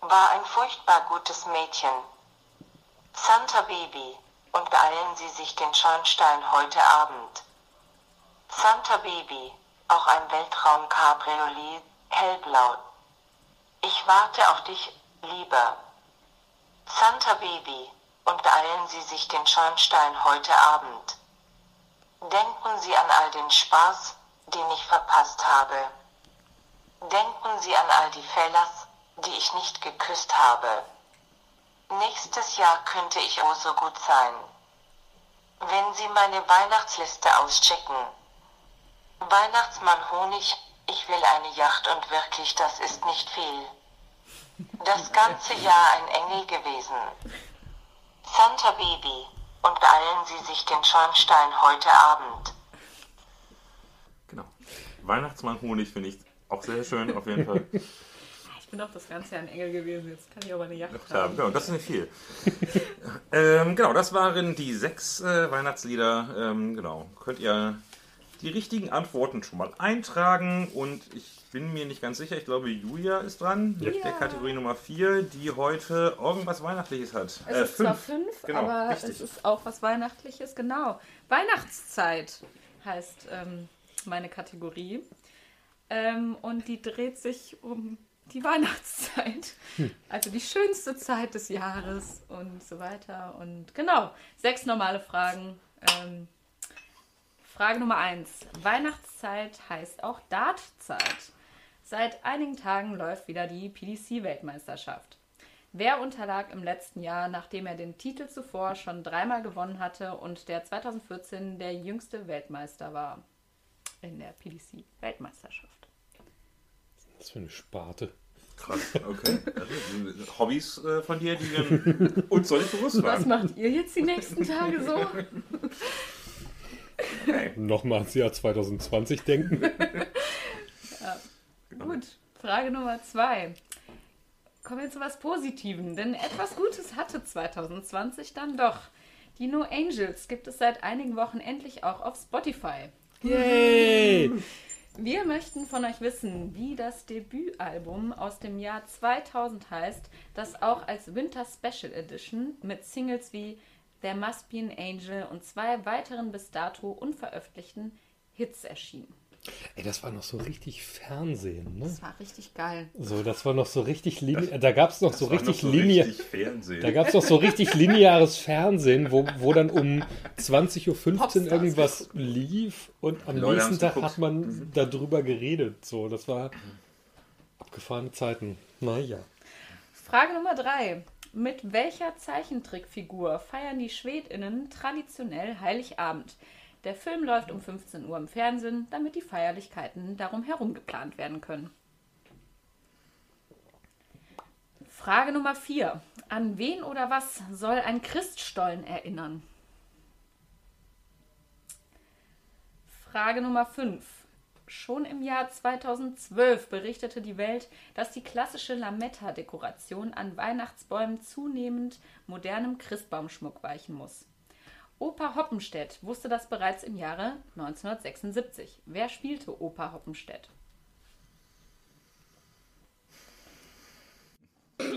War ein furchtbar gutes Mädchen. Santa Baby, und beeilen Sie sich den Schornstein heute Abend. Santa Baby, auch ein Weltraum-Cabriolet, hellblau. Ich warte auf dich, lieber. Santa Baby, und beeilen Sie sich den Schornstein heute Abend. Denken Sie an all den Spaß, den ich verpasst habe. Denken Sie an all die Fellas, die ich nicht geküsst habe. Nächstes Jahr könnte ich oh so gut sein. Wenn Sie meine Weihnachtsliste auschecken. Weihnachtsmann Honig, ich will eine Yacht und wirklich, das ist nicht viel. Das ganze Jahr ein Engel gewesen. Santa Baby, und beeilen Sie sich den Schornstein heute Abend. Genau. Weihnachtsmann Honig finde ich auch sehr schön, auf jeden Fall. Ich bin auch das ganze Jahr ein Engel gewesen. Jetzt kann ich aber eine Yacht Ja, haben. genau, das ist nicht viel. ähm, genau, das waren die sechs äh, Weihnachtslieder. Ähm, genau, könnt ihr die richtigen Antworten schon mal eintragen. Und ich bin mir nicht ganz sicher, ich glaube, Julia ist dran mit der Kategorie Nummer 4, die heute irgendwas Weihnachtliches hat. Es ist zwar fünf, Genau, aber richtig. es ist auch was Weihnachtliches, genau. Weihnachtszeit heißt ähm, meine Kategorie. Ähm, und die dreht sich um die Weihnachtszeit. Also die schönste Zeit des Jahres und so weiter. Und genau, sechs normale Fragen. Ähm, Frage Nummer eins. Weihnachtszeit heißt auch Dartzeit. Seit einigen Tagen läuft wieder die PDC-Weltmeisterschaft. Wer unterlag im letzten Jahr, nachdem er den Titel zuvor schon dreimal gewonnen hatte und der 2014 der jüngste Weltmeister war in der PDC-Weltmeisterschaft? Was für eine Sparte. Krass, okay. Also, Hobbys äh, von dir, die dann uns so nicht bewusst Was waren. macht ihr jetzt die nächsten Tage so? Nochmal ans Jahr 2020 denken. Gut, Frage Nummer zwei. Kommen wir zu was Positivem, denn etwas Gutes hatte 2020 dann doch. Die No Angels gibt es seit einigen Wochen endlich auch auf Spotify. Yay! Wir möchten von euch wissen, wie das Debütalbum aus dem Jahr 2000 heißt, das auch als Winter Special Edition mit Singles wie There Must Be an Angel und zwei weiteren bis dato unveröffentlichten Hits erschien. Ey, das war noch so richtig Fernsehen, ne? Das war richtig geil. So, das war noch so richtig linear. Da gab es noch so richtig noch so linear. richtig. Da gab es noch so richtig lineares Fernsehen, wo, wo dann um 20.15 Uhr Popstars irgendwas lief und am Leute nächsten Tag geguckt. hat man darüber geredet. So, das war abgefahrene Zeiten. Naja. Frage Nummer drei. Mit welcher Zeichentrickfigur feiern die SchwedInnen traditionell Heiligabend? Der Film läuft um 15 Uhr im Fernsehen, damit die Feierlichkeiten darum herum geplant werden können. Frage Nummer 4. An wen oder was soll ein Christstollen erinnern? Frage Nummer 5. Schon im Jahr 2012 berichtete die Welt, dass die klassische Lametta-Dekoration an Weihnachtsbäumen zunehmend modernem Christbaumschmuck weichen muss. Opa Hoppenstedt wusste das bereits im Jahre 1976. Wer spielte Opa Hoppenstedt?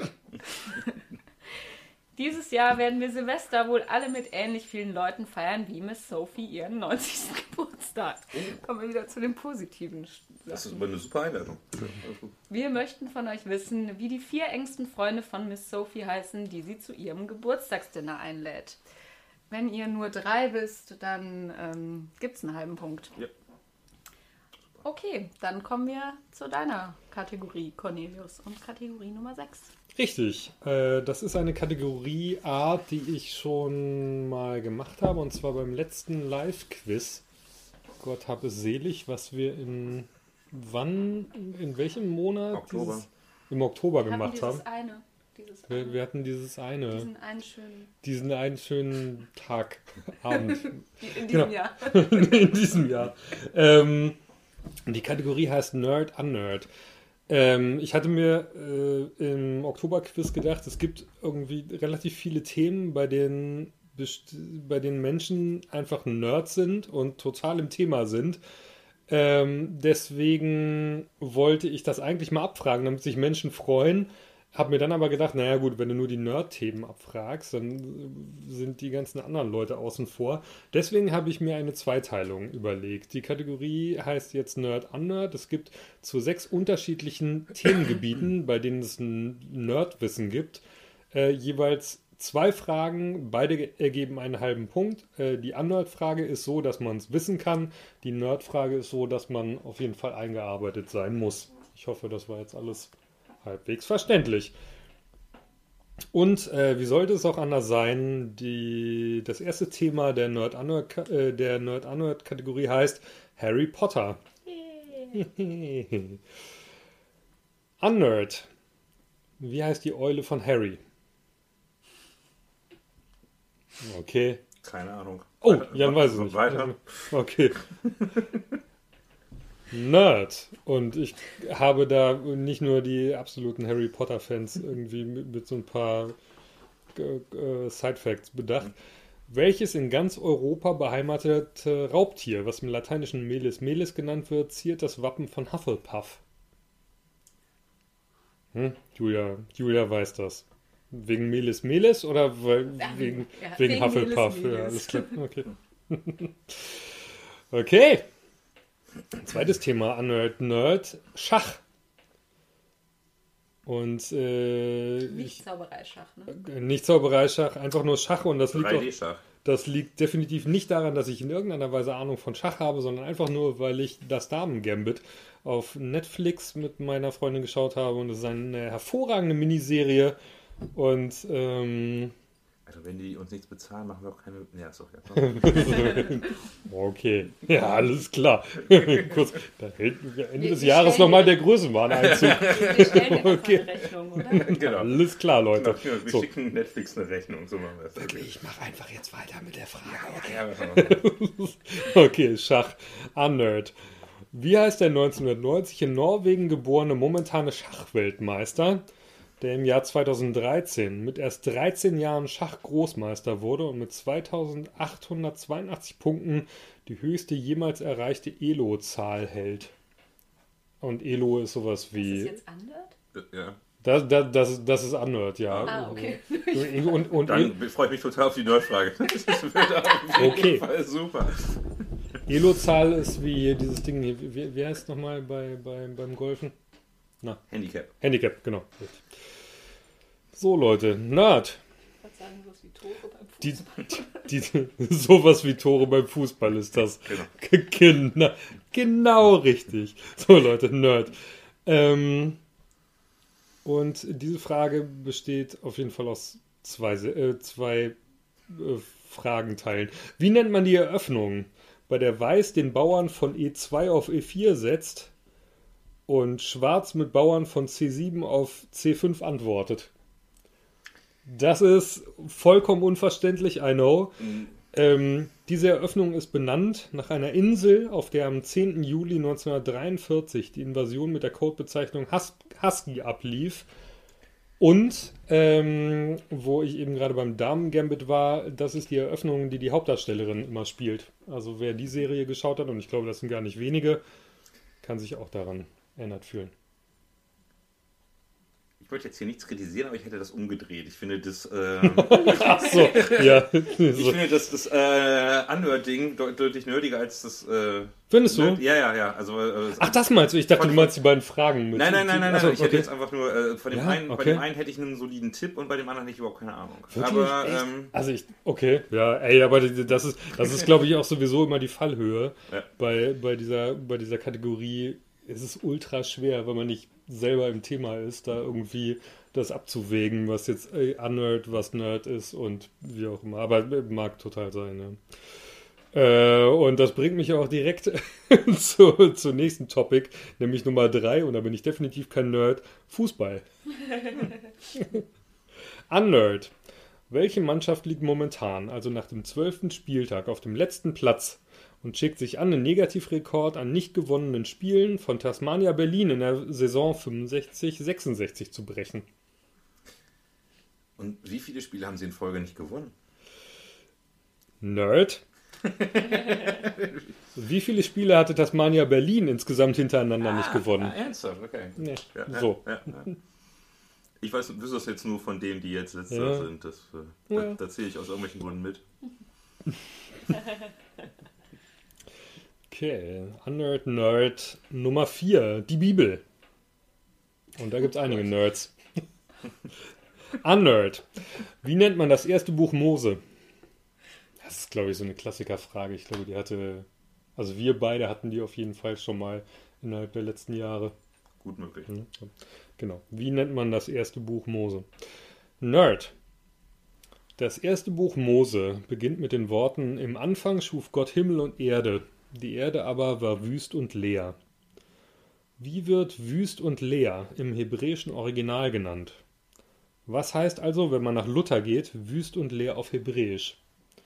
Dieses Jahr werden wir Silvester wohl alle mit ähnlich vielen Leuten feiern wie Miss Sophie ihren 90. Geburtstag. Kommen wir wieder zu den positiven Das ist Sachen. aber eine super Einleitung. Gut. Wir möchten von euch wissen, wie die vier engsten Freunde von Miss Sophie heißen, die sie zu ihrem Geburtstagsdinner einlädt. Wenn ihr nur drei wisst, dann ähm, gibt es einen halben Punkt. Ja. Okay, dann kommen wir zu deiner Kategorie, Cornelius. Und Kategorie Nummer 6. Richtig. Äh, das ist eine Kategorieart, die ich schon mal gemacht habe, und zwar beim letzten Live-Quiz. Gott hab es selig, was wir in wann, in welchem Monat? Oktober. Dieses, Im Oktober Wir gemacht dieses haben. eine. Dieses Wir, eine. wir hatten dieses eine, diesen einen schönen. diesen einen schönen Tag, Abend. In diesem Genau. Jahr. in diesem Jahr. Ähm, die Kategorie heißt Nerd Unnerd. Ähm, ich hatte mir äh, im Oktoberquiz gedacht, es gibt irgendwie relativ viele Themen, bei denen, bei denen Menschen einfach Nerds sind und total im Thema sind. Ähm, deswegen wollte ich das eigentlich mal abfragen, damit sich Menschen freuen. Hab mir dann aber gedacht, naja gut, wenn du nur die Nerd-Themen abfragst, dann sind die ganzen anderen Leute außen vor. Deswegen habe ich mir eine Zweiteilung überlegt. Die Kategorie heißt jetzt Nerd Unnerd. Es gibt zu sechs unterschiedlichen Themengebieten, bei denen es ein Nerdwissen gibt, äh, jeweils zwei Fragen. Beide ge- ergeben einen halben Punkt. Äh, die Unnerd-Frage ist so, dass man es wissen kann. Die Nerd-Frage ist so, dass man auf jeden Fall eingearbeitet sein muss. Ich hoffe, das war jetzt alles halbwegs verständlich. Und äh, wie sollte es auch anders sein? Die, das erste Thema der Nerd äh, der Nerd Kategorie heißt Harry Potter. Unnerd. Wie heißt die Eule von Harry? Okay. Keine Ahnung. Oh, Jan weiß es nicht. Weiter. Okay. Nerd. Und ich habe da nicht nur die absoluten Harry Potter-Fans irgendwie mit, mit so ein paar äh, äh, Side-Facts bedacht. Welches in ganz Europa beheimatete Raubtier, was im lateinischen Melis Melis genannt wird, ziert das Wappen von Hufflepuff? Hm? Julia, Julia weiß das. Wegen Melis Melis oder weil, Ja, wegen, ja, wegen, wegen Hufflepuff? Melis Ja, Melis. alles klar. Okay. okay. Zweites Thema, Nerd, Nerd, Schach. Und äh, Nicht ich, Zaubereischach, ne? nicht Zaubereischach, einfach nur Schach und das liegt auch 3D-Schach. das liegt definitiv nicht daran, dass ich in irgendeiner Weise Ahnung von Schach habe, sondern einfach nur, weil ich das Damen-Gambit auf Netflix mit meiner Freundin geschaut habe und es ist eine hervorragende Miniserie und ähm, Also wenn die uns nichts bezahlen, machen wir auch keine. Ja, so, ja. okay, ja, alles klar. Kurz, da hält Ende Wir- des wir Jahres nochmal der Größenwahneinzug. Wir, wir stellen Okay. eine Rechnung, oder? genau. Alles klar, Leute. Genau, Wir So. schicken Netflix eine Rechnung, so machen wir es. Okay, ich mache einfach jetzt weiter mit der Frage. Ja, ja, Okay, Schach. Unnerd. Wie heißt der 1990 in Norwegen geborene momentane Schachweltmeister, der im Jahr 2013 mit erst 13 Jahren Schachgroßmeister wurde und mit 2882 Punkten die höchste jemals erreichte Elo-Zahl hält. Und Elo ist sowas Ist wie. das jetzt Undert? Ja. Das, das, das, das ist Unword, ja. Ah, okay. Und, und, Dann freue ich mich total auf die Nerdfrage. Das wird auf jeden Okay. Fall super. Elo-Zahl ist wie dieses Ding hier. Wie, wie heißt es nochmal bei, bei, beim Golfen? Handicap. Handicap, genau. So, Leute, Nerd. Ich würde sagen, bloß wie Tore beim Die, Fußball. die, sowas wie Tore beim Fußball ist das. Genau. Genau, genau richtig. So, Leute, Nerd. Ähm, und diese Frage besteht auf jeden Fall aus zwei, äh, zwei äh, Fragenteilen. Wie nennt man die Eröffnung, bei der Weiß den Bauern von E2 auf E4 setzt und Schwarz mit Bauern von C7 auf C5 antwortet? Das ist vollkommen unverständlich, I know. Ähm, diese Eröffnung ist benannt nach einer Insel, auf der am 10. Juli 1943 die Invasion mit der Codebezeichnung Hus Husky ablief. Und ähm, wo ich eben gerade beim Damen-Gambit war, das ist die Eröffnung, die die Hauptdarstellerin immer spielt. Also wer die Serie geschaut hat, und ich glaube, das sind gar nicht wenige, kann sich auch daran erinnert fühlen. Ich wollte jetzt hier nichts kritisieren, aber ich hätte das umgedreht. Ich finde das, äh, Ach so, ja. ich finde das, das äh, deut deutlich nerdiger als das. Äh, Findest du? Nerd- Ja, ja, ja. Also, äh, Ach, das meinst du? Ich dachte, du meinst die beiden Fragen mit. Nein, nein, nein, nein, Ach so, nein. Ich hätte okay. jetzt einfach nur, äh, von dem Ja, einen, bei okay. dem einen hätte ich einen soliden Tipp und bei dem anderen hätte ich überhaupt keine Ahnung. Wirklich? Aber ähm, Also ich, okay, ja, ey, aber das ist, das ist, glaube ich, auch sowieso immer die Fallhöhe Ja. bei, bei dieser, bei dieser Kategorie. Es ist ultra schwer, wenn man nicht selber im Thema ist, da irgendwie das abzuwägen, was jetzt äh, Unnerd, was Nerd ist und wie auch immer. Aber äh, mag total sein, ja. Äh, und das bringt mich auch direkt zu, zum nächsten Topic, nämlich Nummer drei, und da bin ich definitiv kein Nerd, Fußball. Unnerd. Welche Mannschaft liegt momentan, also nach dem zwölften Spieltag, auf dem letzten Platz und schickt sich an, den Negativrekord an nicht gewonnenen Spielen von Tasmania Berlin in der Saison 65-66 zu brechen? und wie viele Spiele haben sie in Folge nicht gewonnen? Nerd. Wie viele Spiele hatte Tasmania Berlin insgesamt hintereinander nicht Ah, gewonnen? ernsthaft, okay. Nee. Ja, So. Ja, ja. Ich weiß, wüsste das jetzt nur von denen, die jetzt letzter sind. Das, äh, da, da zähle ich aus irgendwelchen Gründen mit. Okay, Unnerd Nerd Nummer 4, die Bibel. Und da gibt es einige Nerds. Unnerd. Wie nennt man das erste Buch Mose? Das ist, glaube ich, so eine Klassikerfrage. Ich glaube, die hatte. Also, wir beide hatten die auf jeden Fall schon mal innerhalb der letzten Jahre. Gut möglich. Mhm. Genau. Wie nennt man das erste Buch Mose? Nerd. Das erste Buch Mose beginnt mit den Worten: Im Anfang schuf Gott Himmel und Erde. Die Erde aber war wüst und leer. Wie wird wüst und leer im hebräischen Original genannt? Was heißt also, wenn man nach Luther geht, wüst und leer auf Hebräisch?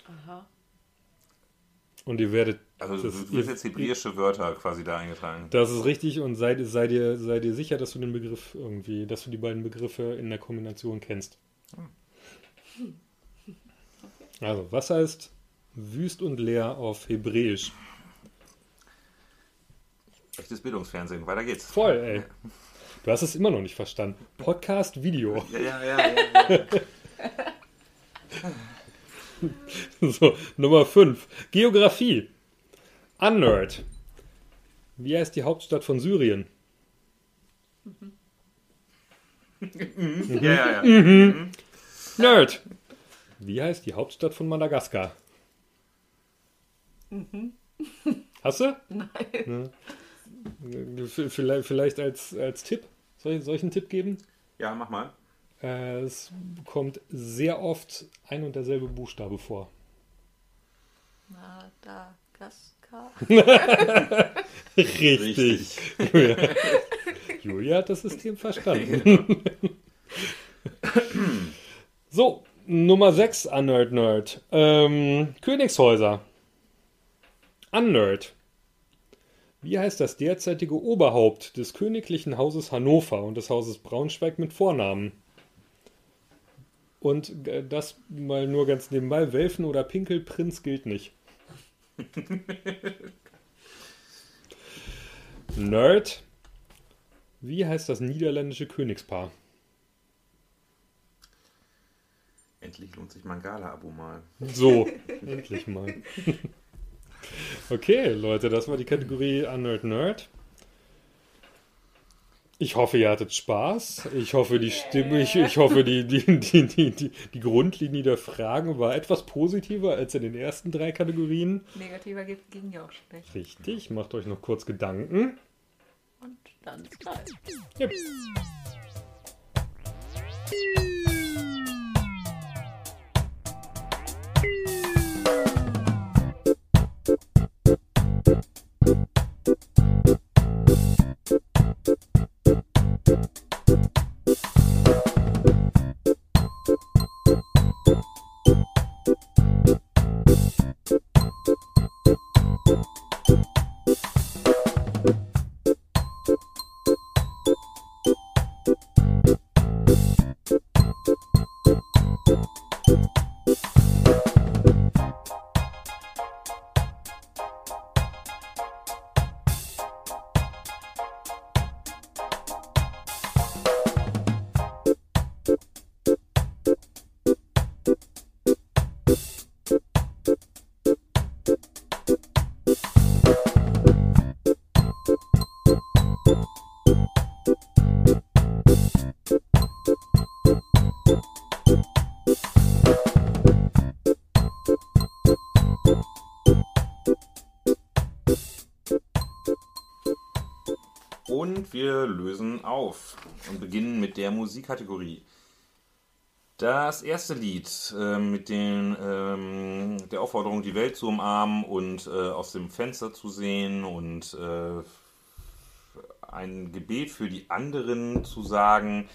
Aha. Und ihr werdet. Also das, du wirst jetzt hebräische Wörter quasi da eingetragen. Das ist richtig und sei, sei, dir, sei dir sicher, dass du den Begriff irgendwie, dass du die beiden Begriffe in der Kombination kennst. Also, was heißt wüst und leer auf Hebräisch? Echtes Bildungsfernsehen, weiter geht's. Voll, ey. Du hast es immer noch nicht verstanden. Podcast, Video. Ja, ja, ja. ja, ja. So, Nummer 5. Geografie. Unnerd. Wie heißt die Hauptstadt von Syrien? ja, ja, ja. Nerd. Wie heißt die Hauptstadt von Madagaskar? Hast du? Nein. Vielleicht, vielleicht als, als Tipp. Soll ich, soll ich einen Tipp geben? Ja, mach mal. Äh, es kommt sehr oft ein und derselbe Buchstabe vor. Madagaskar. Richtig. Julia. Julia hat das System verstanden. so, Nummer 6 an Nerd Nerd. Ähm, Königshäuser. Unnerd. Wie heißt das derzeitige Oberhaupt des königlichen Hauses Hannover und des Hauses Braunschweig mit Vornamen? Und äh, das mal nur ganz nebenbei, Welfen oder Pinkelprinz gilt nicht. Nerd. Wie heißt das niederländische Königspaar? Endlich lohnt sich mein Gala-Abo mal. So, endlich mal. Okay, Leute, das war die Kategorie Unnerd Nerd. Ich hoffe, ihr hattet Spaß. Ich hoffe, die Stimme, ich, ich hoffe, die, die, die, die, die, Grundlinie der Fragen war etwas positiver als in den ersten drei Kategorien. Negativer ging ja auch schlecht. Richtig, macht euch noch kurz Gedanken. Und dann ist gleich. Yep. Und wir lösen auf und beginnen mit der Musikkategorie. Das erste Lied äh, mit den, ähm, der Aufforderung, die Welt zu umarmen und äh, aus dem Fenster zu sehen und äh, ein Gebet für die anderen zu sagen.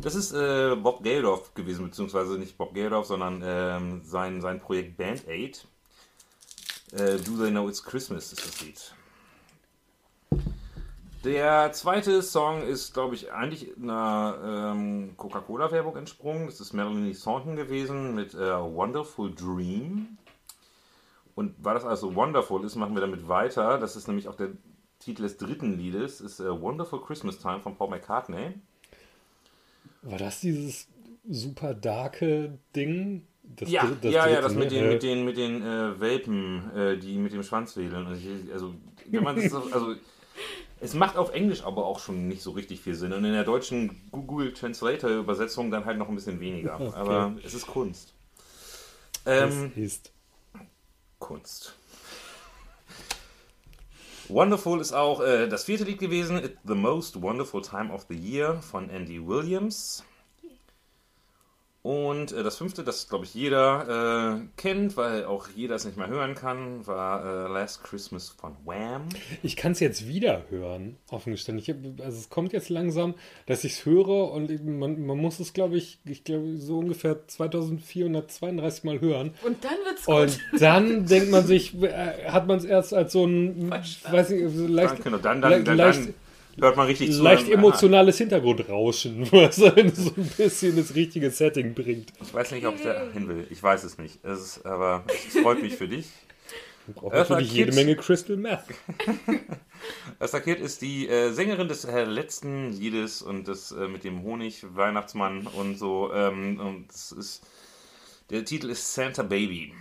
Das ist äh, Bob Geldof gewesen, beziehungsweise nicht Bob Geldof, sondern ähm, sein, sein Projekt Band Aid. Äh, Do They Know It's Christmas ist das Lied. Der zweite Song ist, glaube ich, eigentlich einer ähm, Coca-Cola-Werbung entsprungen. Das ist Melanie Thornton gewesen mit äh, Wonderful Dream. Und weil das also wonderful ist, machen wir damit weiter. Das ist nämlich auch der Titel des dritten Liedes. Ist äh, Wonderful Christmas Time von Paul McCartney. War das dieses super darke Ding? Das ja, dr- ja, ja, dritte, das mit ne? den, Äh, mit den, mit den äh, Welpen, äh, die mit dem Schwanz wedeln. Also, ich- also, wenn man das, so- also, es macht auf Englisch aber auch schon nicht so richtig viel Sinn. Und in der deutschen Google Translator Übersetzung dann halt noch ein bisschen weniger. Okay. Aber es ist Kunst. Ähm, ist. Kunst. Wonderful ist auch äh, das vierte Lied gewesen. It's the Most Wonderful Time of the Year von Andy Williams. Und äh, das fünfte, das glaube ich jeder äh, kennt, weil auch jeder es nicht mehr hören kann, war äh, Last Christmas von Wham. Ich kann es jetzt wieder hören, offen gestanden. Hab, also es kommt jetzt langsam, dass ich es höre und man, man muss es, glaube ich, ich glaube so ungefähr 2432 Mal hören. Und dann wird's gut. Und dann denkt man sich, äh, hat man es erst als so ein, weiß nicht, so leicht, Dann, dann, dann, le- dann, leicht, dann hört man richtig zu. leicht dann- emotionales Hintergrundrauschen, was einen so ein bisschen das richtige Setting bringt. Ich weiß nicht, ob ich da hin will. Ich weiß es nicht. Es ist, aber es freut mich für dich. Braucht Eartha natürlich jede Kitt. Menge Crystal Meth. Asta Kid ist die äh, Sängerin des äh, letzten Liedes und das äh, mit dem Honig-Weihnachtsmann und so. Ähm, und das ist, der Titel ist Santa Baby.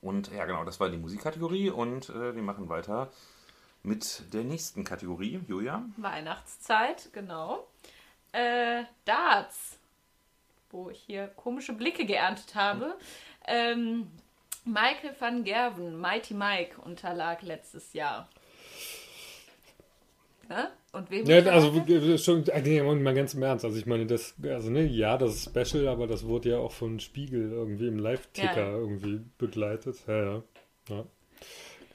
Und ja, genau, das war die Musikkategorie und äh, wir machen weiter mit der nächsten Kategorie. Julia? Weihnachtszeit, genau. Äh, Darts, wo ich hier komische Blicke geerntet habe. Ähm, Michael van Gerven, Mighty Mike, unterlag letztes Jahr. Ne? Und wem Ja, also äh, schon, nee, mal ganz im Ernst. Also ich meine, das, also ne, ja, das ist Special, aber das wurde ja auch von Spiegel irgendwie im Live-Ticker ja. irgendwie begleitet. Ja, ja. ja.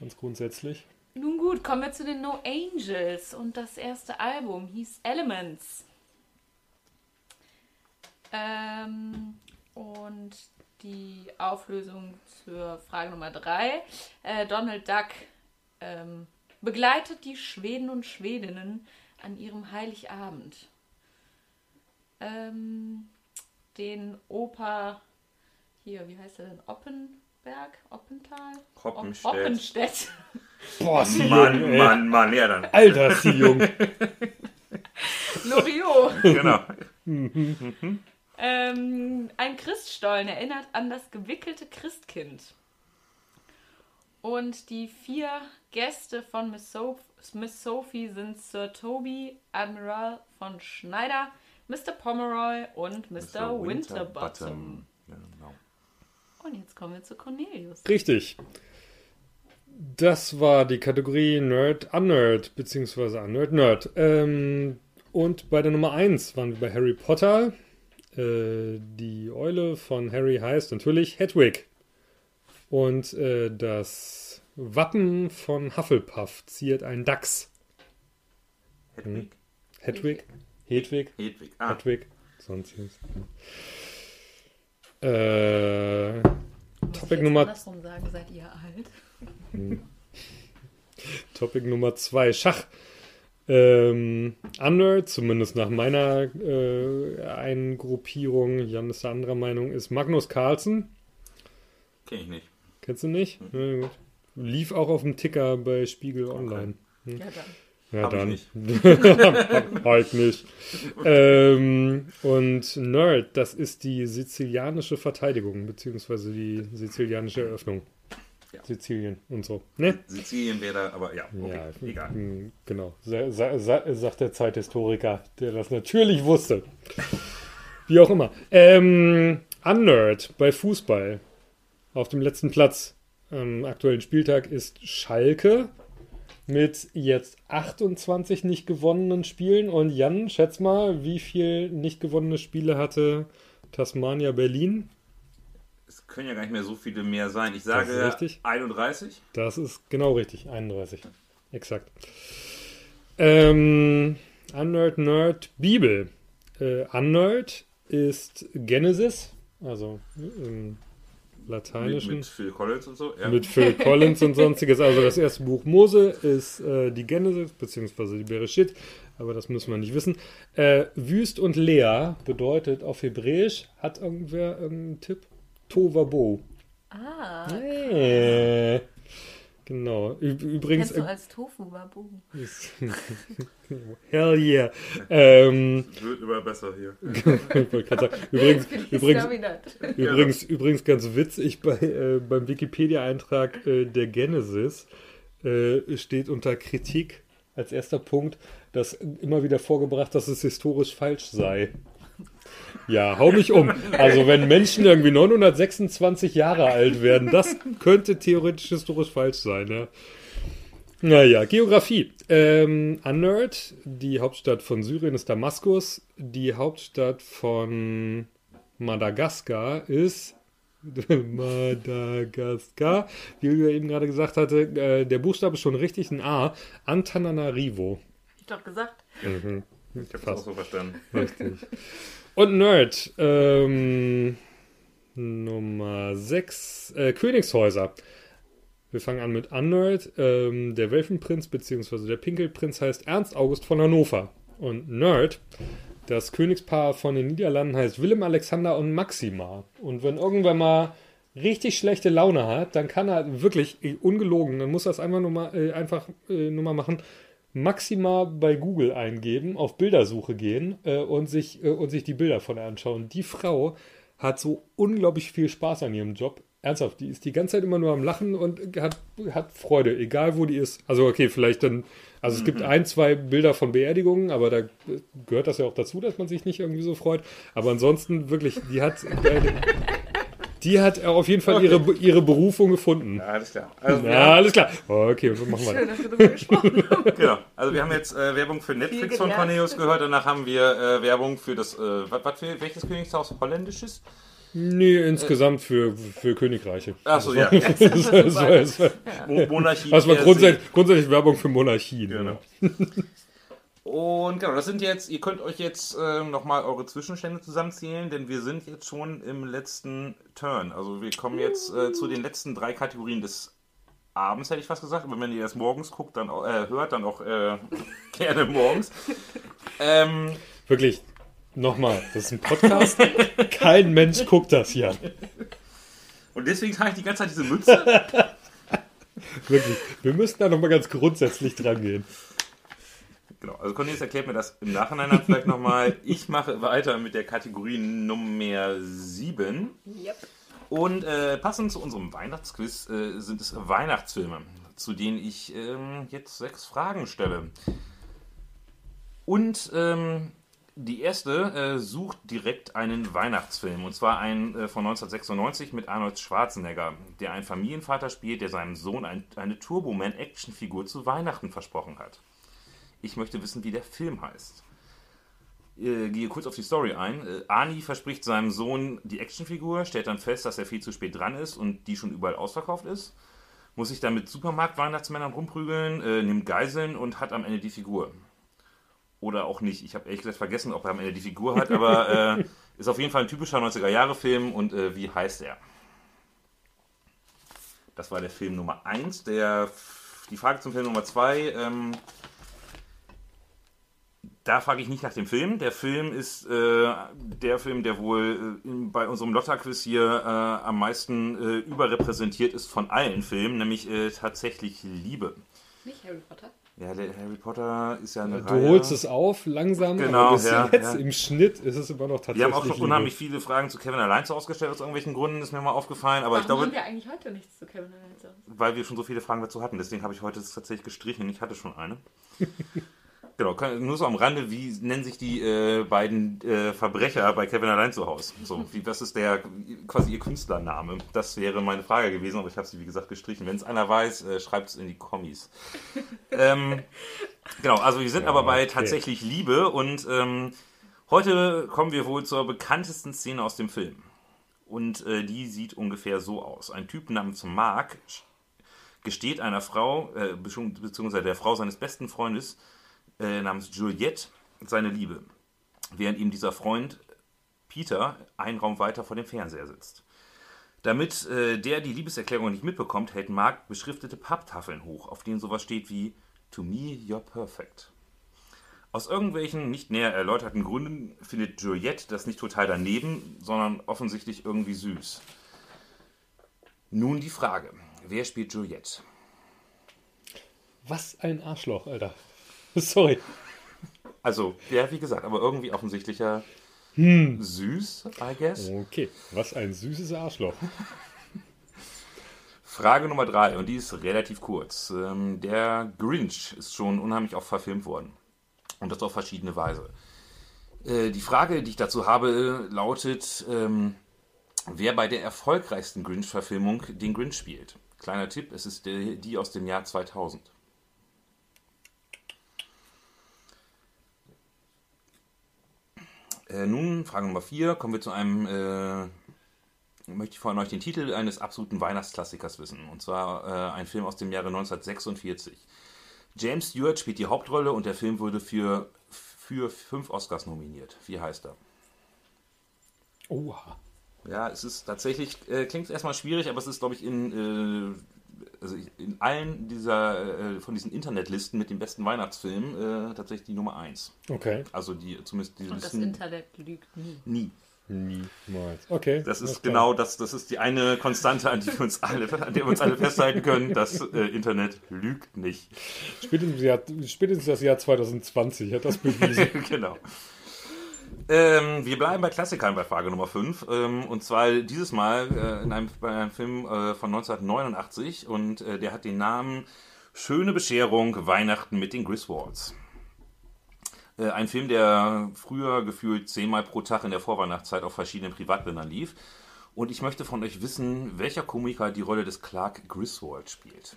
Ganz grundsätzlich. Nun gut, kommen wir zu den No Angels und das erste Album hieß Elements. Ähm, und die Auflösung zur Frage Nummer drei. Äh, Donald Duck ähm, begleitet die Schweden und Schwedinnen an ihrem Heiligabend. Ähm, den Opa, hier, wie heißt er denn? Oppen? Oppberg, Oppental? Hoppenstedt. Hoppenstedt. Boah, ist die Mann, jung, ey. Mann, Mann, ja dann. Alter, ist die jung. Loriot. Genau. Ähm, ein Christstollen erinnert an das gewickelte Christkind. Und die vier Gäste von Miss, Soph Miss Sophie sind Sir Toby, Admiral von Schneider, Mr. Pomeroy und Mr. Winterbottom. Genau. Und jetzt kommen wir zu Cornelius. Richtig. Das war die Kategorie Nerd, Unnerd, beziehungsweise Unnerd, Nerd. Ähm, und bei der Nummer 1 waren wir bei Harry Potter. Äh, die Eule von Harry heißt natürlich Hedwig. Und äh, das Wappen von Hufflepuff ziert ein Dachs. Hedwig. Hedwig? Hedwig? Hedwig. Ah, Hedwig? Sonstiges. Äh, Muss Topic ich jetzt Nummer- sagen, seid ihr alt? Topic Nummer zwei, Schach. Ähm, Unnerd, zumindest nach meiner äh, Eingruppierung, Jan ist da anderer Meinung, ist Magnus Carlsen. kenne ich nicht. Kennst du nicht? Ja, gut. Lief auch auf dem Ticker bei Spiegel Online. Ja, dann. Ja, Hab ich dann. nicht. halt nicht. Ähm, und Nerd, das ist die sizilianische Verteidigung, beziehungsweise die sizilianische Eröffnung. Ja. Sizilien und so. Ne? Sizilien wäre da, aber ja, okay, Ja, egal. mm, Genau, sa sa sa sagt der Zeithistoriker, der das natürlich wusste. Wie auch immer. Ähm, Unnerd bei Fußball auf dem letzten Platz am aktuellen Spieltag ist Schalke mit jetzt 28 nicht gewonnenen Spielen. Und Jan, schätz mal, wie viel nicht gewonnene Spiele hatte Tasmania Berlin? Es können ja gar nicht mehr so viele mehr sein. Ich sage richtig. 31. Das ist genau richtig, 31. Exakt. Ähm, Unnerd, Nerd, Bibel. Äh, Unnerd ist Genesis, also im Mit, Lateinischen. mit Phil Collins und so. Ja. Mit Phil Collins und sonstiges. Also das erste Buch Mose ist äh, die Genesis, beziehungsweise die Bereshit, aber das müssen wir nicht wissen. Äh, Wüst und leer bedeutet auf Hebräisch, hat irgendwer irgendeinen Tipp? Tovabo. Ah, Äh, genau. Ü übrigens, kennst du als Tofu Babu? hell yeah. Ähm, Wird immer besser hier. sagen, übrigens, übrigens, Übrigens. übrigens, übrigens ganz witzig, bei, äh, beim Wikipedia-Eintrag äh, der Genesis äh, steht unter Kritik als erster Punkt, dass immer wieder vorgebracht, dass es historisch falsch sei. Ja, hau mich um. Also wenn Menschen irgendwie 926 Jahre alt werden, das könnte theoretisch historisch falsch sein. Ja. Naja, Geografie. Ähm, Unnerd, die Hauptstadt von Syrien ist Damaskus. Die Hauptstadt von Madagaskar ist Madagaskar. Wie Julia eben gerade gesagt hatte, äh, der Buchstabe ist schon richtig ein A. Antananarivo. Ich doch gesagt. Mhm. Ich habe das auch so verstanden. Richtig. Und Nerd, ähm, Nummer 6, äh, Königshäuser. Wir fangen an mit Unnerd. Ähm, der Welfenprinz bzw. der Pinkelprinz heißt Ernst August von Hannover. Und Nerd, das Königspaar von den Niederlanden heißt Willem Alexander und Maxima. Und wenn irgendwer mal richtig schlechte Laune hat, dann kann er wirklich, eh, ungelogen, dann muss er es einfach nur mal, äh, einfach äh, nur mal machen, Maxima bei Google eingeben, auf Bildersuche gehen äh, und, sich, äh, und sich die Bilder von ihr anschauen. Die Frau hat so unglaublich viel Spaß an ihrem Job. Ernsthaft, die ist die ganze Zeit immer nur am Lachen und hat, hat Freude, egal wo die ist. Also okay, vielleicht dann, also es gibt ein, zwei Bilder von Beerdigungen, aber da gehört das ja auch dazu, dass man sich nicht irgendwie so freut. Aber ansonsten wirklich, die hat, äh, die hat auf jeden Fall ihre, ihre Berufung gefunden. Ja, alles klar. Also, wir Ja, haben, alles klar. Okay, machen wir. Schön, dass wir darüber gesprochen haben. genau. also wir haben jetzt äh, Werbung für Netflix von. Cornelius gehört. Danach haben wir äh, Werbung für das, äh, was, was für, welches Königshaus? Holländisches? Nee, insgesamt für, für Königreiche. Achso, ja. Das, das, das, das, das Mo- Monarchie. war per se. grundsätzlich, grundsätzlich Werbung für Monarchien. Genau. ne? Und genau, das sind jetzt, ihr könnt euch jetzt äh, nochmal eure Zwischenstände zusammenzählen, denn wir sind jetzt schon im letzten Turn. Also wir kommen jetzt äh, zu den letzten drei Kategorien des Abends, hätte ich fast gesagt. Aber wenn ihr erst morgens guckt, dann äh, hört, dann auch äh, gerne morgens. Ähm, Wirklich, nochmal, das ist ein Podcast. Kein Mensch guckt das hier. Und deswegen trage ich die ganze Zeit diese Mütze. Wirklich. Wir müssen da nochmal ganz grundsätzlich dran gehen. Genau, also Cornelis erklärt mir das im Nachhinein dann vielleicht nochmal. Ich mache weiter mit der Kategorie Nummer 7. Yep. Und äh, passend zu unserem Weihnachtsquiz äh, sind es Weihnachtsfilme, zu denen ich ähm, jetzt sechs Fragen stelle. Und ähm, die erste äh, sucht direkt einen Weihnachtsfilm, und zwar einen äh, von 1996 mit Arnold Schwarzenegger, der einen Familienvater spielt, der seinem Sohn ein, eine Turboman-Actionfigur zu Weihnachten versprochen hat. Ich möchte wissen, wie der Film heißt. Äh, gehe kurz auf die Story ein. Äh, Ani verspricht seinem Sohn die Actionfigur, stellt dann fest, dass er viel zu spät dran ist und die schon überall ausverkauft ist. Muss sich dann mit Supermarkt-Weihnachtsmännern rumprügeln, äh, nimmt Geiseln und hat am Ende die Figur. Oder auch nicht. Ich habe ehrlich gesagt vergessen, ob er am Ende die Figur hat, aber äh, ist auf jeden Fall ein typischer 90er-Jahre-Film und äh, wie heißt er? Das war der Film Nummer 1. Die Frage zum Film Nummer 2. Ähm, da frage ich nicht nach dem Film. Der Film ist äh, der Film, der wohl äh, bei unserem Lotta-Quiz hier äh, am meisten äh, überrepräsentiert ist von allen Filmen, nämlich äh, tatsächlich Liebe. Nicht Harry Potter. Ja, der Harry Potter ist ja eine Du Reihe. holst es auf, langsam, Genau, aber bis ja, jetzt ja. im Schnitt ist es immer noch tatsächlich. Wir haben auch schon Liebe. unheimlich viele Fragen zu Kevin allein so ausgestellt, aus irgendwelchen Gründen, ist mir mal aufgefallen. Aber Warum ich glaube, haben wir eigentlich heute nichts zu Kevin allein weil wir schon so viele Fragen dazu hatten, deswegen habe ich heute das tatsächlich gestrichen. Ich hatte schon eine. genau, nur so am Rande, wie nennen sich die äh, beiden äh, Verbrecher bei Kevin allein zu Hause? So, wie, was ist der quasi ihr Künstlername? Das wäre meine Frage gewesen, aber ich habe sie wie gesagt gestrichen. Wenn es einer weiß, äh, schreibt es in die Kommis. ähm, genau, also wir sind Ja, aber bei okay. tatsächlich Liebe und ähm, heute kommen wir wohl zur bekanntesten Szene aus dem Film. Und äh, die sieht ungefähr so aus. Ein Typ namens Mark gesteht einer Frau, äh, beziehungs- beziehungsweise der Frau seines besten Freundes äh, namens Juliette, seine Liebe. Während ihm dieser Freund Peter einen Raum weiter vor dem Fernseher sitzt. Damit äh, der die Liebeserklärung nicht mitbekommt, hält Mark beschriftete Papptafeln hoch, auf denen sowas steht wie To me, you're perfect. Aus irgendwelchen nicht näher erläuterten Gründen findet Juliette das nicht total daneben, sondern offensichtlich irgendwie süß. Nun die Frage, wer spielt Juliette? Was ein Arschloch, Alter. Sorry. Also, ja, wie gesagt, aber irgendwie offensichtlicher süß, I guess. Okay, was ein süßes Arschloch. Frage Nummer drei, und die ist relativ kurz. Ähm, der Grinch ist schon unheimlich oft verfilmt worden. Und das auf verschiedene Weise. Äh, die Frage, die ich dazu habe, lautet, ähm, wer bei der erfolgreichsten Grinch-Verfilmung den Grinch spielt. Kleiner Tipp, es ist die, die aus dem Jahr 2000. Äh, nun, Frage Nummer vier, kommen wir zu einem äh, möchte ich von euch den Titel eines absoluten Weihnachtsklassikers wissen. Und zwar äh, ein Film aus dem Jahre 1946. James Stewart spielt die Hauptrolle und der Film wurde für, für fünf Oscars nominiert. Wie heißt er? Oha. Ja, es ist tatsächlich, äh, klingt erstmal schwierig, aber es ist, glaube ich, in, äh, also in allen dieser, äh, von diesen Internetlisten mit den besten Weihnachtsfilmen äh, tatsächlich die Nummer eins. Okay. Also die, zumindest die Und das Listen Internet lügt nie. nie. Niemals. Okay. Das ist genau das, das ist die eine Konstante, an, die wir uns alle, an der wir uns alle festhalten können. Das äh, Internet lügt nicht. Spätestens, Jahr, spätestens das Jahr 2020 hat das bewiesen. genau. Ähm, wir bleiben bei Klassikern bei Frage Nummer 5. Ähm, und zwar dieses Mal äh, in einem, bei einem Film äh, von 1989 und äh, der hat den Namen Schöne Bescherung Weihnachten mit den Griswolds. Äh, ein Film, der früher gefühlt zehnmal pro Tag in der Vorweihnachtszeit auf verschiedenen Privatländern lief. Und ich möchte von euch wissen, welcher Komiker die Rolle des Clark Griswold spielt.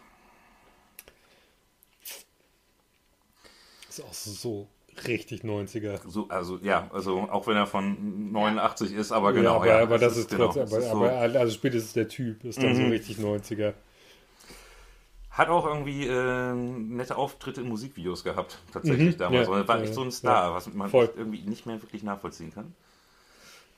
ist auch so richtig 90er. So, also ja, also auch wenn er von 89 ist, aber genau. ja, aber, ja, aber das ist genau, trotzdem, aber, ist so- aber also spätestens der Typ ist dann so Mhm. richtig 90er. Hat auch irgendwie äh, nette Auftritte in Musikvideos gehabt, tatsächlich Mhm, damals. ja, war echt so ein Star, was man Voll. irgendwie nicht mehr wirklich nachvollziehen kann.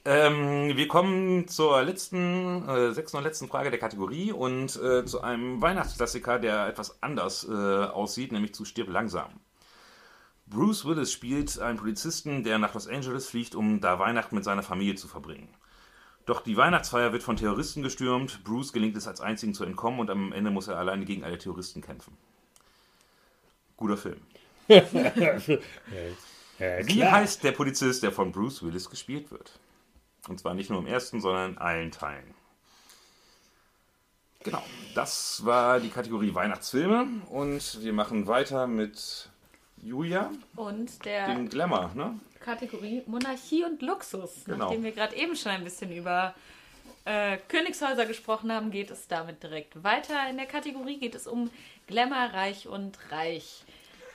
Ähm, wir kommen zur letzten, äh, sechsten und letzten Frage der Kategorie und äh, zu einem Weihnachtsklassiker, der etwas anders äh, aussieht, nämlich zu Stirb langsam. Bruce Willis spielt einen Polizisten, der nach Los Angeles fliegt, um da Weihnachten mit seiner Familie zu verbringen. Doch die Weihnachtsfeier wird von Terroristen gestürmt. Bruce gelingt es als einzigen zu entkommen und am Ende muss er alleine gegen alle Terroristen kämpfen. Guter Film. Wie heißt der Polizist, der von Bruce Willis gespielt wird? Und zwar nicht nur im ersten, sondern in allen Teilen. Genau, das war die Kategorie Weihnachtsfilme und wir machen weiter mit Julia. Und der. Dem Glamour, ne? Kategorie Monarchie und Luxus. Genau. Nachdem wir gerade eben schon ein bisschen über äh, Königshäuser gesprochen haben, geht es damit direkt weiter. In der Kategorie geht es um Glamour, Reich und Reich.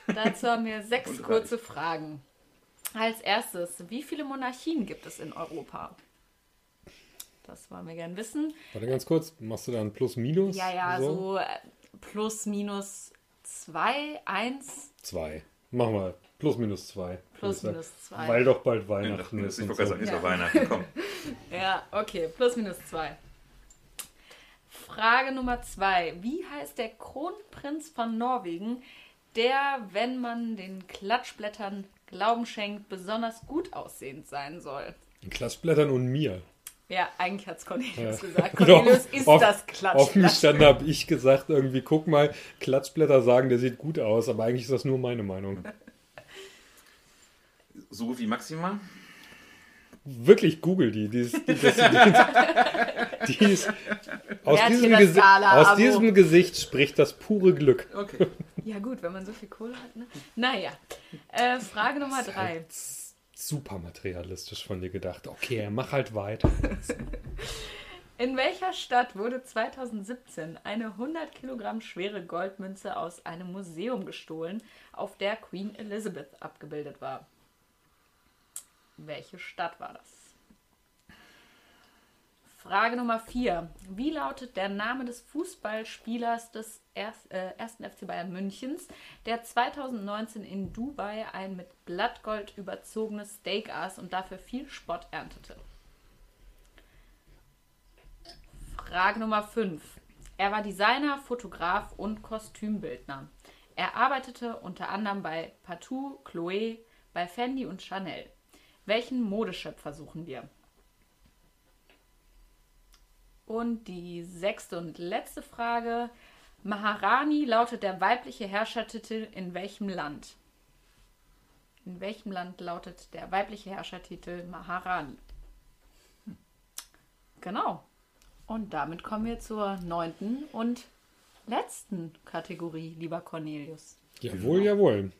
Dazu haben wir sechs kurze Fragen. Als erstes, wie viele Monarchien gibt es in Europa? Das wollen wir gern wissen. Warte ganz kurz, machst du dann Plus-Minus? Ja, ja, so, so Plus-Minus 2, 1. 2. Mach mal. Plus minus zwei. Plus minus zwei. Weil doch bald Weihnachten ist. Ich wollte so. ist doch Weihnachten, komm. ja, okay. Plus minus zwei. Frage Nummer zwei. Wie heißt der Kronprinz von Norwegen, der, wenn man den Klatschblättern Glauben schenkt, besonders gut aussehend sein soll? Den Klatschblättern und mir. Ja, eigentlich hat es Cornelius Ja. gesagt. Cornelius ist auf, das Auf dem Klatschblatt. Stand habe ich gesagt, irgendwie, guck mal, Klatschblätter sagen, der sieht gut aus, aber eigentlich ist das nur meine Meinung. So gut wie Maxima. Wirklich, google die. Die ist, die, das, die, die ist aus, diesem, Gesi aus diesem Gesicht spricht das pure Glück. Okay. Ja gut, wenn man so viel Kohle hat. Ne? Naja, äh, Frage Nummer drei. halt super materialistisch von dir gedacht. Okay, mach halt weiter. In welcher Stadt wurde 2017 eine 100 Kilogramm schwere Goldmünze aus einem Museum gestohlen, auf der Queen Elizabeth abgebildet war? Welche Stadt war das? Frage Nummer 4. Wie lautet der Name des Fußballspielers des 1. Äh, 1. FC Bayern Münchens, der 2019 in Dubai ein mit Blattgold überzogenes Steak aß und dafür viel Spott erntete? Frage Nummer 5. Er war Designer, Fotograf und Kostümbildner. Er arbeitete unter anderem bei Patou, Chloé, bei Fendi und Chanel. Welchen Modeschöpfer suchen wir? Und die sechste und letzte Frage. Maharani lautet der weibliche Herrschertitel in welchem Land? In welchem Land lautet der weibliche Herrschertitel Maharani? Genau. Und damit kommen wir zur neunten und letzten Kategorie, lieber Cornelius. Jawohl, jawohl.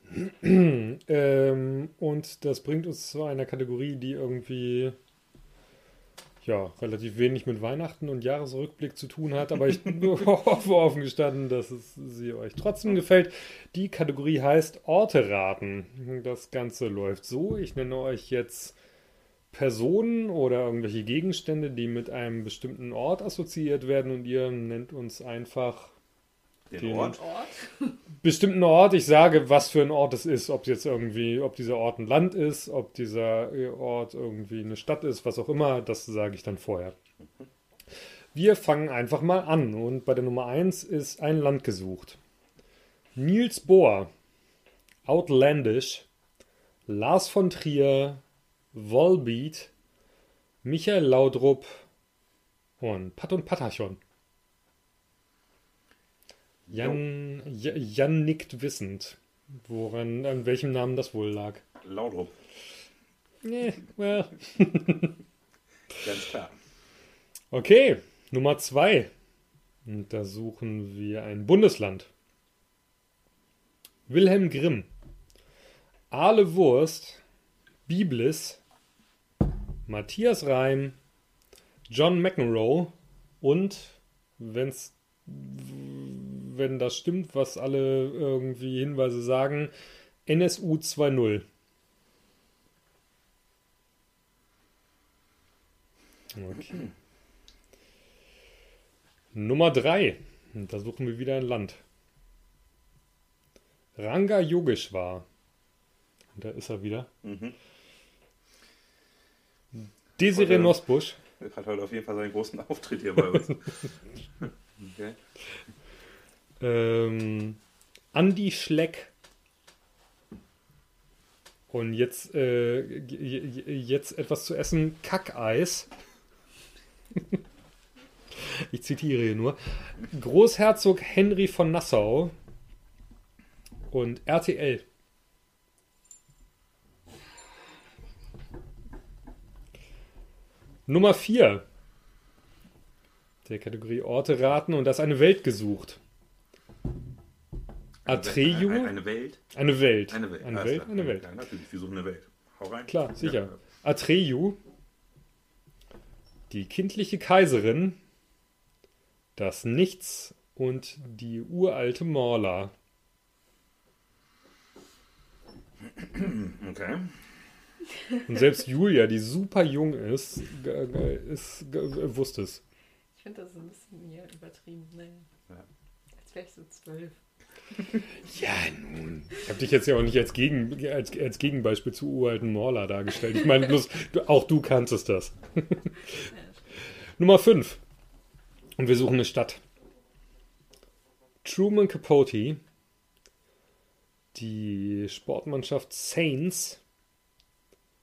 ähm, und das bringt uns zu einer Kategorie, die irgendwie ja relativ wenig mit Weihnachten und Jahresrückblick zu tun hat, aber ich hoffe offen gestanden, dass es sie euch trotzdem gefällt. Die Kategorie heißt Orte raten. Das Ganze läuft so. Ich nenne euch jetzt Personen oder irgendwelche Gegenstände, die mit einem bestimmten Ort assoziiert werden und ihr nennt uns einfach Den Den- Ort. Ort? bestimmten Ort, ich sage, was für ein Ort es ist, ob jetzt irgendwie, ob dieser Ort ein Land ist, ob dieser Ort irgendwie eine Stadt ist, was auch immer, das sage ich dann vorher. Wir fangen einfach mal an und bei der Nummer 1 ist ein Land gesucht. Niels Bohr, Outlandish, Lars von Trier, Volbeat, Michael Laudrup und Pat und Patachon. Jan, Jan nickt wissend, woran, an welchem Namen das wohl lag. Laudrup. Nee, well. Ganz klar. Okay, Nummer zwei. Und da suchen wir ein Bundesland. Wilhelm Grimm, Ahle Wurst, Biblis, Matthias Reim, John McEnroe und, wenn's, wenn das stimmt, was alle irgendwie Hinweise sagen, NSU 2.0. Okay. Nummer 3. Da suchen wir wieder ein Land. Ranga Yogeshwar. Und da ist er wieder. Mhm. Desiree Nosbusch. Er hat heute auf jeden Fall seinen großen Auftritt hier bei uns. Okay. Ähm, Andi Schleck. Und jetzt, äh, jetzt etwas zu essen. Kackeis. ich zitiere hier nur. Großherzog Henry von Nassau und RTL. Nummer 4 der Kategorie Orte raten und das eine Welt gesucht. Atreyu. Eine, eine Welt. Eine Welt. Eine Welt. Eine Welt. klar. Eine Welt. Ja, natürlich, wir suchen eine Welt. Hau rein. Klar, sicher. Ja. Atreyu. Die kindliche Kaiserin. Das Nichts und die uralte Morla. Okay. Und selbst Julia, die super jung ist, ist wusste es. Ich finde das ein bisschen hier übertrieben. Nee. Ja. Als wäre ich so zwölf. Ja, nun. Ich habe dich jetzt ja auch nicht als, Gegen, als, als Gegenbeispiel zu uralten Morla dargestellt. Ich meine, bloß, auch du kanntest das. Nummer 5. Und wir suchen eine Stadt. Truman Capote, die Sportmannschaft Saints,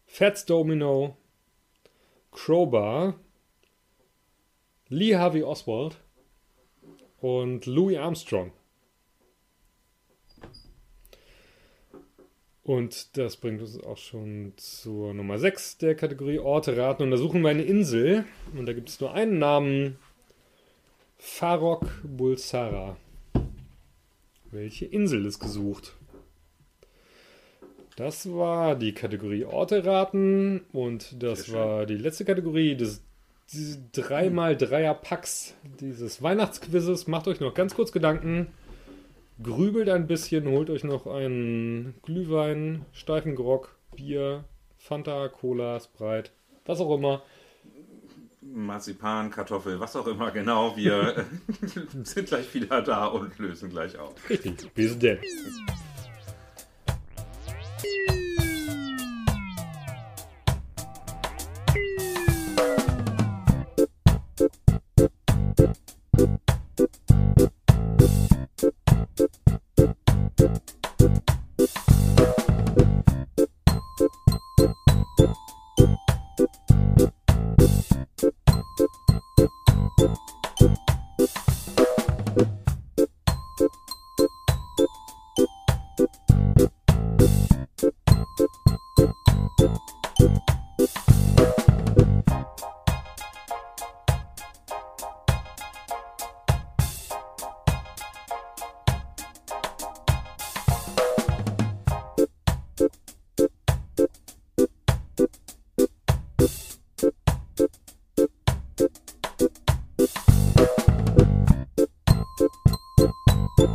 Fats Domino, Crowbar, Lee Harvey Oswald und Louis Armstrong. Und das bringt uns auch schon zur Nummer 6 der Kategorie Orte raten. Und da suchen wir eine Insel. Und da gibt es nur einen Namen. Farok Bulsara. Welche Insel ist gesucht? Das war die Kategorie Orte raten. Und das war die letzte Kategorie des 3x3er-Packs dieses Weihnachtsquizzes. Macht euch noch ganz kurz Gedanken grübelt ein bisschen, holt euch noch einen Glühwein, steifen Grog, Bier, Fanta, Cola, Sprite, was auch immer. Marzipan, Kartoffel, was auch immer, genau. Wir sind gleich wieder da und lösen gleich auf. Richtig, bis denn. Und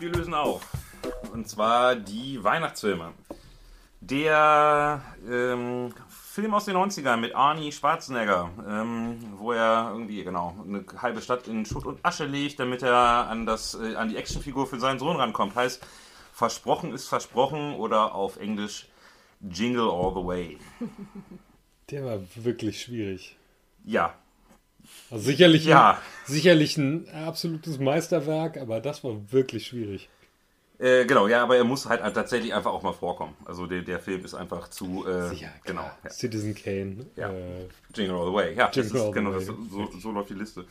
wir lösen auf. Und zwar die Weihnachtsfilme. Der ähm, Film aus den 90ern mit Arnie Schwarzenegger, ähm, wo er irgendwie, genau, eine halbe Stadt in Schutt und Asche legt, damit er an, das, äh, an die Actionfigur für seinen Sohn rankommt. Heißt, Versprochen ist versprochen oder auf Englisch Jingle All the Way. Der war wirklich schwierig. Ja, Also sicherlich, Ja. ein, sicherlich ein absolutes Meisterwerk, aber das war wirklich schwierig. Äh, genau, ja, aber er muss halt tatsächlich einfach auch mal vorkommen. Also der, der Film ist einfach zu. Äh, genau. Ja. Citizen Kane. Ja. Äh, Jingle All the Way. Ja, Jingle das All ist, the genau, Way. das, so, so läuft die Liste.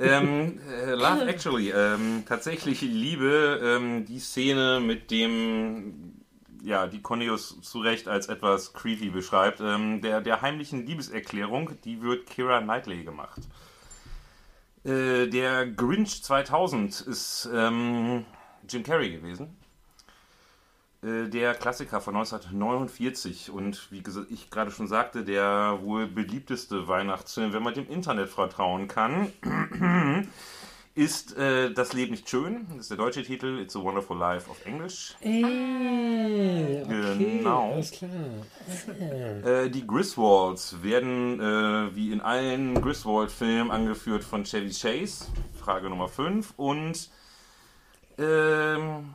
ähm, äh, Love Actually. Ähm, tatsächlich liebe ähm, die Szene mit dem. Ja, die Cornelius zu Recht als etwas creepy beschreibt. Ähm, der, der heimlichen Liebeserklärung, die wird Kira Knightley gemacht. Äh, der Grinch 2000 ist ähm, Jim Carrey gewesen. Äh, Der Klassiker von 1949 und wie ich gerade schon sagte, der wohl beliebteste Weihnachtsfilm, wenn man dem Internet vertrauen kann, ist äh, Das Leben nicht schön. Das ist der deutsche Titel, It's a Wonderful Life auf Englisch. Äh, okay, Genau. alles klar. Äh, die Griswolds werden äh, wie in allen Griswold-Filmen angeführt von Chevy Chase. Frage Nummer 5. Und ähm,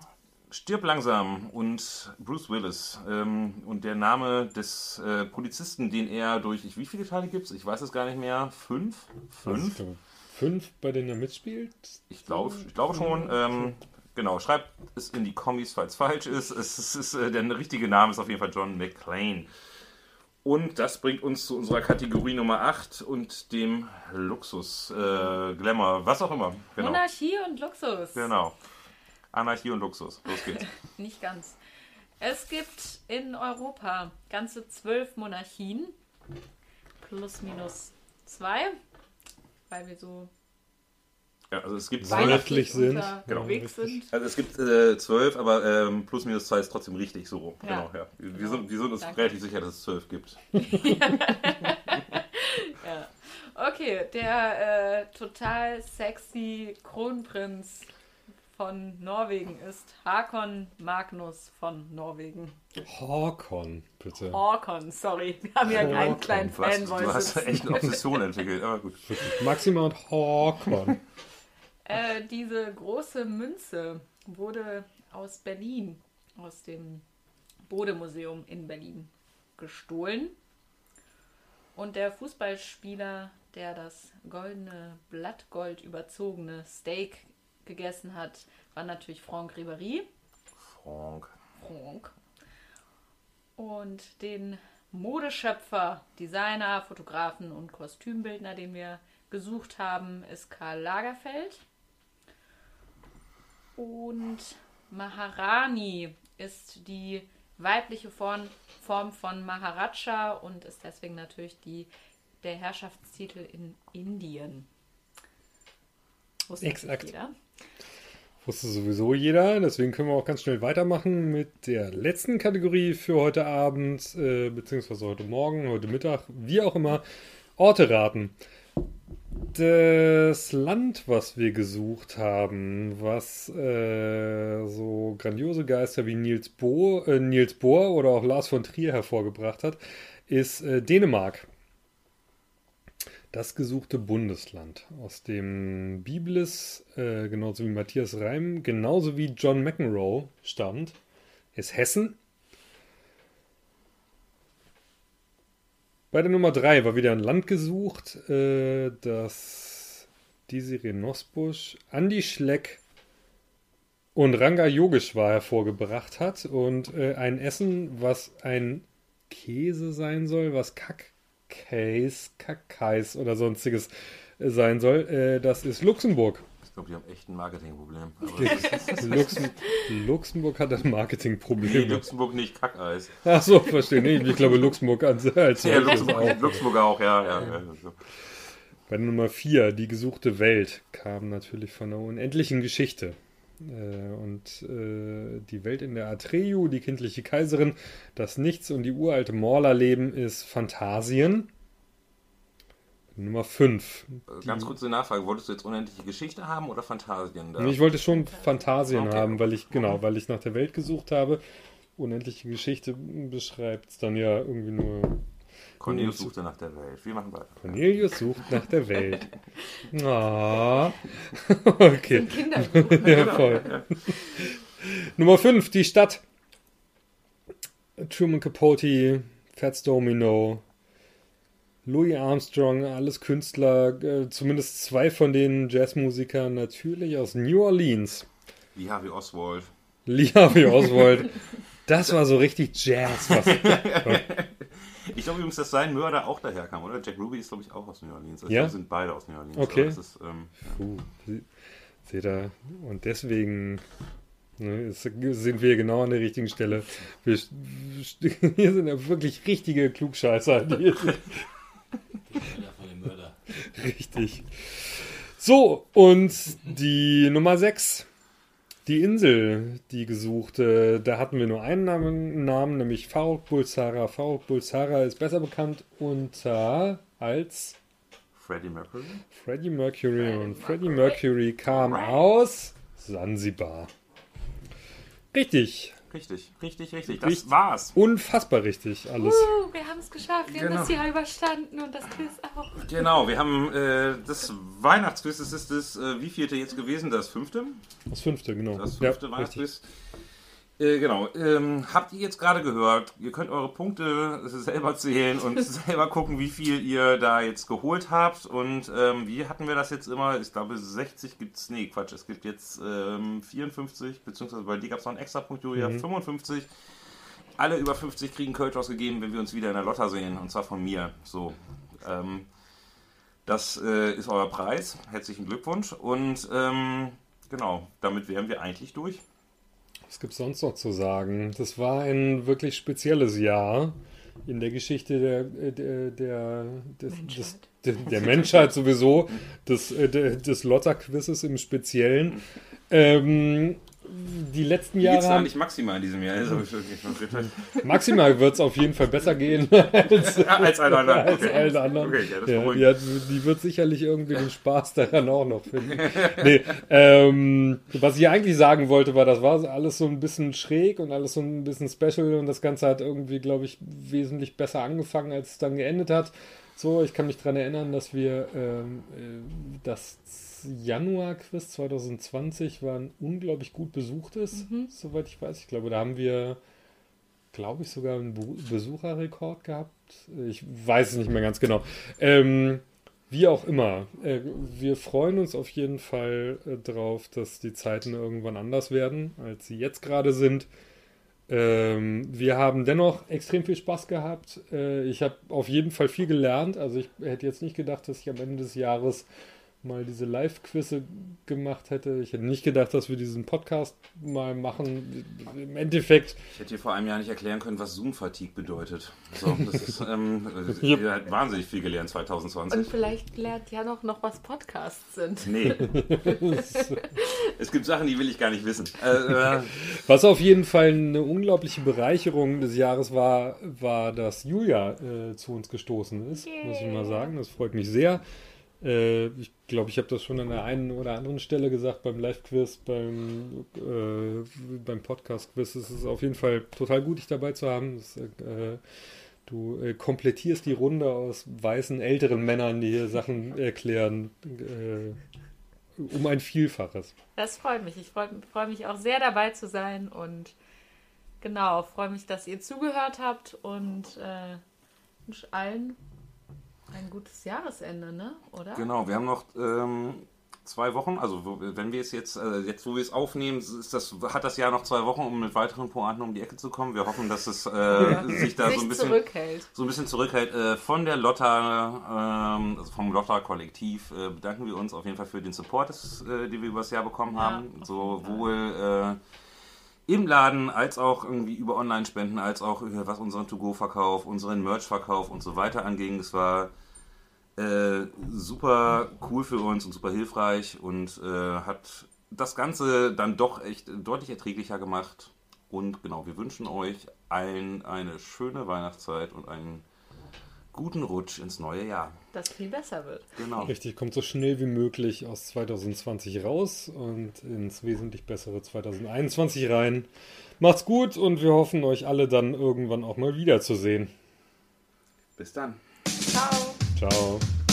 Stirb langsam und Bruce Willis ähm, und der Name des äh, Polizisten, den er durch, ich, wie viele Teile gibt es? Ich weiß es gar nicht mehr. Fünf? Fünf? Also, fünf, bei denen er mitspielt? Ich glaube, ich glaube schon. Ähm, genau, schreibt es in die Kommis, falls es falsch ist. Es, ist, ist äh, der richtige Name ist auf jeden Fall John McClane. Und das bringt uns zu unserer Kategorie Nummer 8 und dem Luxus, äh, Glamour, was auch immer. Genau. Monarchie und Luxus. Genau. Anarchie und Luxus. Los geht's. Nicht ganz. Es gibt in Europa ganze zwölf Monarchien. Plus minus zwei. Weil wir so ja, also es gibt weihnachtlich sind. Genau. sind. Also es gibt äh, zwölf, aber ähm, plus minus zwei ist trotzdem richtig so. Ja. Genau, ja. Wir, genau. Sind, wir sind uns Danke. relativ sicher, dass es zwölf gibt. ja. Okay, der äh, total sexy Kronprinz von Norwegen ist Hakon Magnus von Norwegen. Hakon, bitte. Hakon, sorry. Wir haben ja einen kleinen Fanboy. Du hast echt eine Obsession entwickelt, aber gut. Maxima und Hakon. äh, diese große Münze wurde aus Berlin, aus dem Bode-Museum in Berlin gestohlen. Und der Fußballspieler, der das goldene, blattgold überzogene Steak gegessen hat, war natürlich Franck Ribéry. Franck. Franck. Und den Modeschöpfer, Designer, Fotografen und Kostümbildner, den wir gesucht haben, ist Karl Lagerfeld. Und Maharani ist die weibliche Form, Form von Maharaja und ist deswegen natürlich die, der Herrschaftstitel in Indien. Wusste Exakt. Jeder. Wusste sowieso jeder, deswegen können wir auch ganz schnell weitermachen mit der letzten Kategorie für heute Abend, äh, beziehungsweise heute Morgen, heute Mittag, wie auch immer. Orte raten. Das Land, was wir gesucht haben, was äh, so grandiose Geister wie Niels, Bo, äh, Niels Bohr oder auch Lars von Trier hervorgebracht hat, ist äh, Dänemark. Das gesuchte Bundesland, aus dem Biblis, äh, genauso wie Matthias Reim, genauso wie John McEnroe stammt, ist Hessen. Bei der Nummer 3 war wieder ein Land gesucht, äh, das Desiree Nosbusch, Andy Schleck und Ranga Yogeshwar hervorgebracht hat. Und äh, ein Essen, was ein Käse sein soll, was Kack Case, Kackais oder sonstiges äh, sein soll. Äh, das ist Luxemburg. Ich glaube, die haben echt ein Marketingproblem. Luxem Luxemburg hat ein Marketingproblem. Nee, Luxemburg nicht Kackeis. Ach so, verstehe. Nee, ich glaube, Luxemburg als, als ja, Luxemburg auch. Luxemburg auch, ja. ja, ja. Bei Nummer 4, die gesuchte Welt, kam natürlich von einer unendlichen Geschichte. Äh, und äh, die Welt in der Atreyu, die kindliche Kaiserin, das Nichts und die uralte Morla-Leben ist Phantasien. Nummer 5. Ganz kurze Nachfrage, wolltest du jetzt unendliche Geschichte haben oder Phantasien? Da? Ich wollte schon Phantasien okay. haben, weil ich, genau, weil ich nach der Welt gesucht habe. Unendliche Geschichte beschreibt es dann ja irgendwie nur Cornelius suchte nach der Welt. Wir machen weiter. Cornelius sucht nach der Welt. Ah. Okay. Kinder. ja, voll. Nummer 5, die Stadt. Truman Capote, Fats Domino, Louis Armstrong, alles Künstler, äh, zumindest zwei von den Jazzmusikern natürlich aus New Orleans. Lee Harvey Oswald. Lee Harvey Oswald. Das war so richtig Jazz. Was, ich glaube übrigens, dass sein Mörder auch daherkam, oder? Jack Ruby ist, glaube ich, auch aus New Orleans. Also ja? sind beide aus New Orleans. Okay. Ist, ähm, Puh, seht ihr, und deswegen ne, sind wir genau an der richtigen Stelle. Wir, hier sind ja wirklich richtige Klugscheißer. Die Richtig. So, und die Nummer 6 die Insel, die gesuchte, da hatten wir nur einen Namen, Namen nämlich Faruk Bulsara. Faruk Bulsara ist besser bekannt unter als Freddie Mercury. Freddie Mercury und Freddie Mercury kam aus Sansibar. Richtig. Richtig, richtig, richtig. Das richtig, war's. Unfassbar richtig alles. Uh, wir haben es geschafft. Wir genau. haben das Jahr überstanden und das Quiz auch. Genau, wir haben äh, das Weihnachtsquiz. Das ist das, äh, wie vielte jetzt gewesen? Das fünfte? Das fünfte, genau. Das fünfte ja, Weihnachtsquiz. Äh, genau. Ähm, habt ihr jetzt gerade gehört? Ihr könnt eure Punkte selber zählen und selber gucken, wie viel ihr da jetzt geholt habt. Und ähm, wie hatten wir das jetzt immer? Ich glaube, 60 gibt es. Nee, Quatsch. Es gibt jetzt ähm, 54, beziehungsweise bei dir gab es noch einen extra Punkt, Julia. Mhm. 55. Alle über 50 kriegen Kölsch ausgegeben, wenn wir uns wieder in der Lotta sehen. Und zwar von mir. So. Ähm, das äh, ist euer Preis. Herzlichen Glückwunsch. Und ähm, genau, damit wären wir eigentlich durch. Was gibt es sonst noch zu sagen? Das war ein wirklich spezielles Jahr in der Geschichte der, der, der, des, Menschheit. Des, der Menschheit sowieso, des, äh, des Lotter-Quizzes im Speziellen. Ähm, die letzten Jahre. Geht's haben nicht maximal in diesem Jahr. Also, maximal wird es auf jeden Fall besser gehen als, als alle anderen. Als okay. allen anderen. Okay, ja, ja, die, die, wird sicherlich irgendwie den Spaß daran auch noch finden. nee, ähm, was ich eigentlich sagen wollte, war, das war alles so ein bisschen schräg und alles so ein bisschen special und das Ganze hat irgendwie, glaube ich, wesentlich besser angefangen, als es dann geendet hat. So, ich kann mich daran erinnern, dass wir ähm, äh, das Januar-Quiz 2020 war ein unglaublich gut besuchtes, mhm. soweit ich weiß. Ich glaube, da haben wir, glaube ich, sogar einen Besucherrekord gehabt. Ich weiß es nicht mehr ganz genau. Ähm, wie auch immer, äh, wir freuen uns auf jeden Fall äh, drauf, dass die Zeiten irgendwann anders werden, als sie jetzt gerade sind. Ähm, wir haben dennoch extrem viel Spaß gehabt. Äh, ich habe auf jeden Fall viel gelernt. Also ich hätte jetzt nicht gedacht, dass ich am Ende des Jahres mal diese Live-Quizze gemacht hätte. Ich hätte nicht gedacht, dass wir diesen Podcast mal machen. Im Endeffekt. Ich hätte dir vor einem Jahr nicht erklären können, was Zoom-Fatigue bedeutet. So, das ist, ähm, yep. Ihr habt wahnsinnig viel gelernt 2020. Und vielleicht lernt ja noch, noch was Podcasts sind. Nee. es gibt Sachen, die will ich gar nicht wissen. Äh, äh, was auf jeden Fall eine unglaubliche Bereicherung des Jahres war, war, dass Julia äh, zu uns gestoßen ist, yeah. muss ich mal sagen. Das freut mich sehr. Äh, ich glaube, ich habe das schon an der einen oder anderen Stelle gesagt, beim Live-Quiz, beim, äh, beim Podcast-Quiz. Es ist auf jeden Fall total gut, dich dabei zu haben. Das, äh, du äh, komplettierst die Runde aus weißen, älteren Männern, die hier Sachen erklären, äh, um ein Vielfaches. Das freut mich. Ich freue freu mich auch sehr dabei zu sein und genau, freue mich, dass ihr zugehört habt und äh, wünsche allen ein gutes Jahresende, ne? Oder? Genau, wir haben noch ähm, zwei Wochen. Also wenn wir es jetzt, äh, jetzt wo wir es aufnehmen, ist das, hat das Jahr noch zwei Wochen, um mit weiteren Pointen um die Ecke zu kommen. Wir hoffen, dass es äh, ja. sich da sich so ein bisschen zurückhält. So ein bisschen zurückhält. Äh, von der Lotta, ähm, also vom Lotta-Kollektiv äh, bedanken wir uns auf jeden Fall für den Support, das, äh, den wir über das Jahr bekommen ja, haben. Sowohl äh, im Laden, als auch irgendwie über Online-Spenden, als auch was unseren To-Go-Verkauf, unseren Merch-Verkauf und so weiter anging. Es war äh, super cool für uns und super hilfreich und äh, hat das Ganze dann doch echt deutlich erträglicher gemacht. Und genau, wir wünschen euch allen eine schöne Weihnachtszeit und einen guten Rutsch ins neue Jahr. Das viel besser wird. Genau. Richtig, kommt so schnell wie möglich aus 2020 raus und ins wesentlich bessere 2021 rein. Macht's gut und wir hoffen, euch alle dann irgendwann auch mal wiederzusehen. Bis dann. Ciao. Ciao.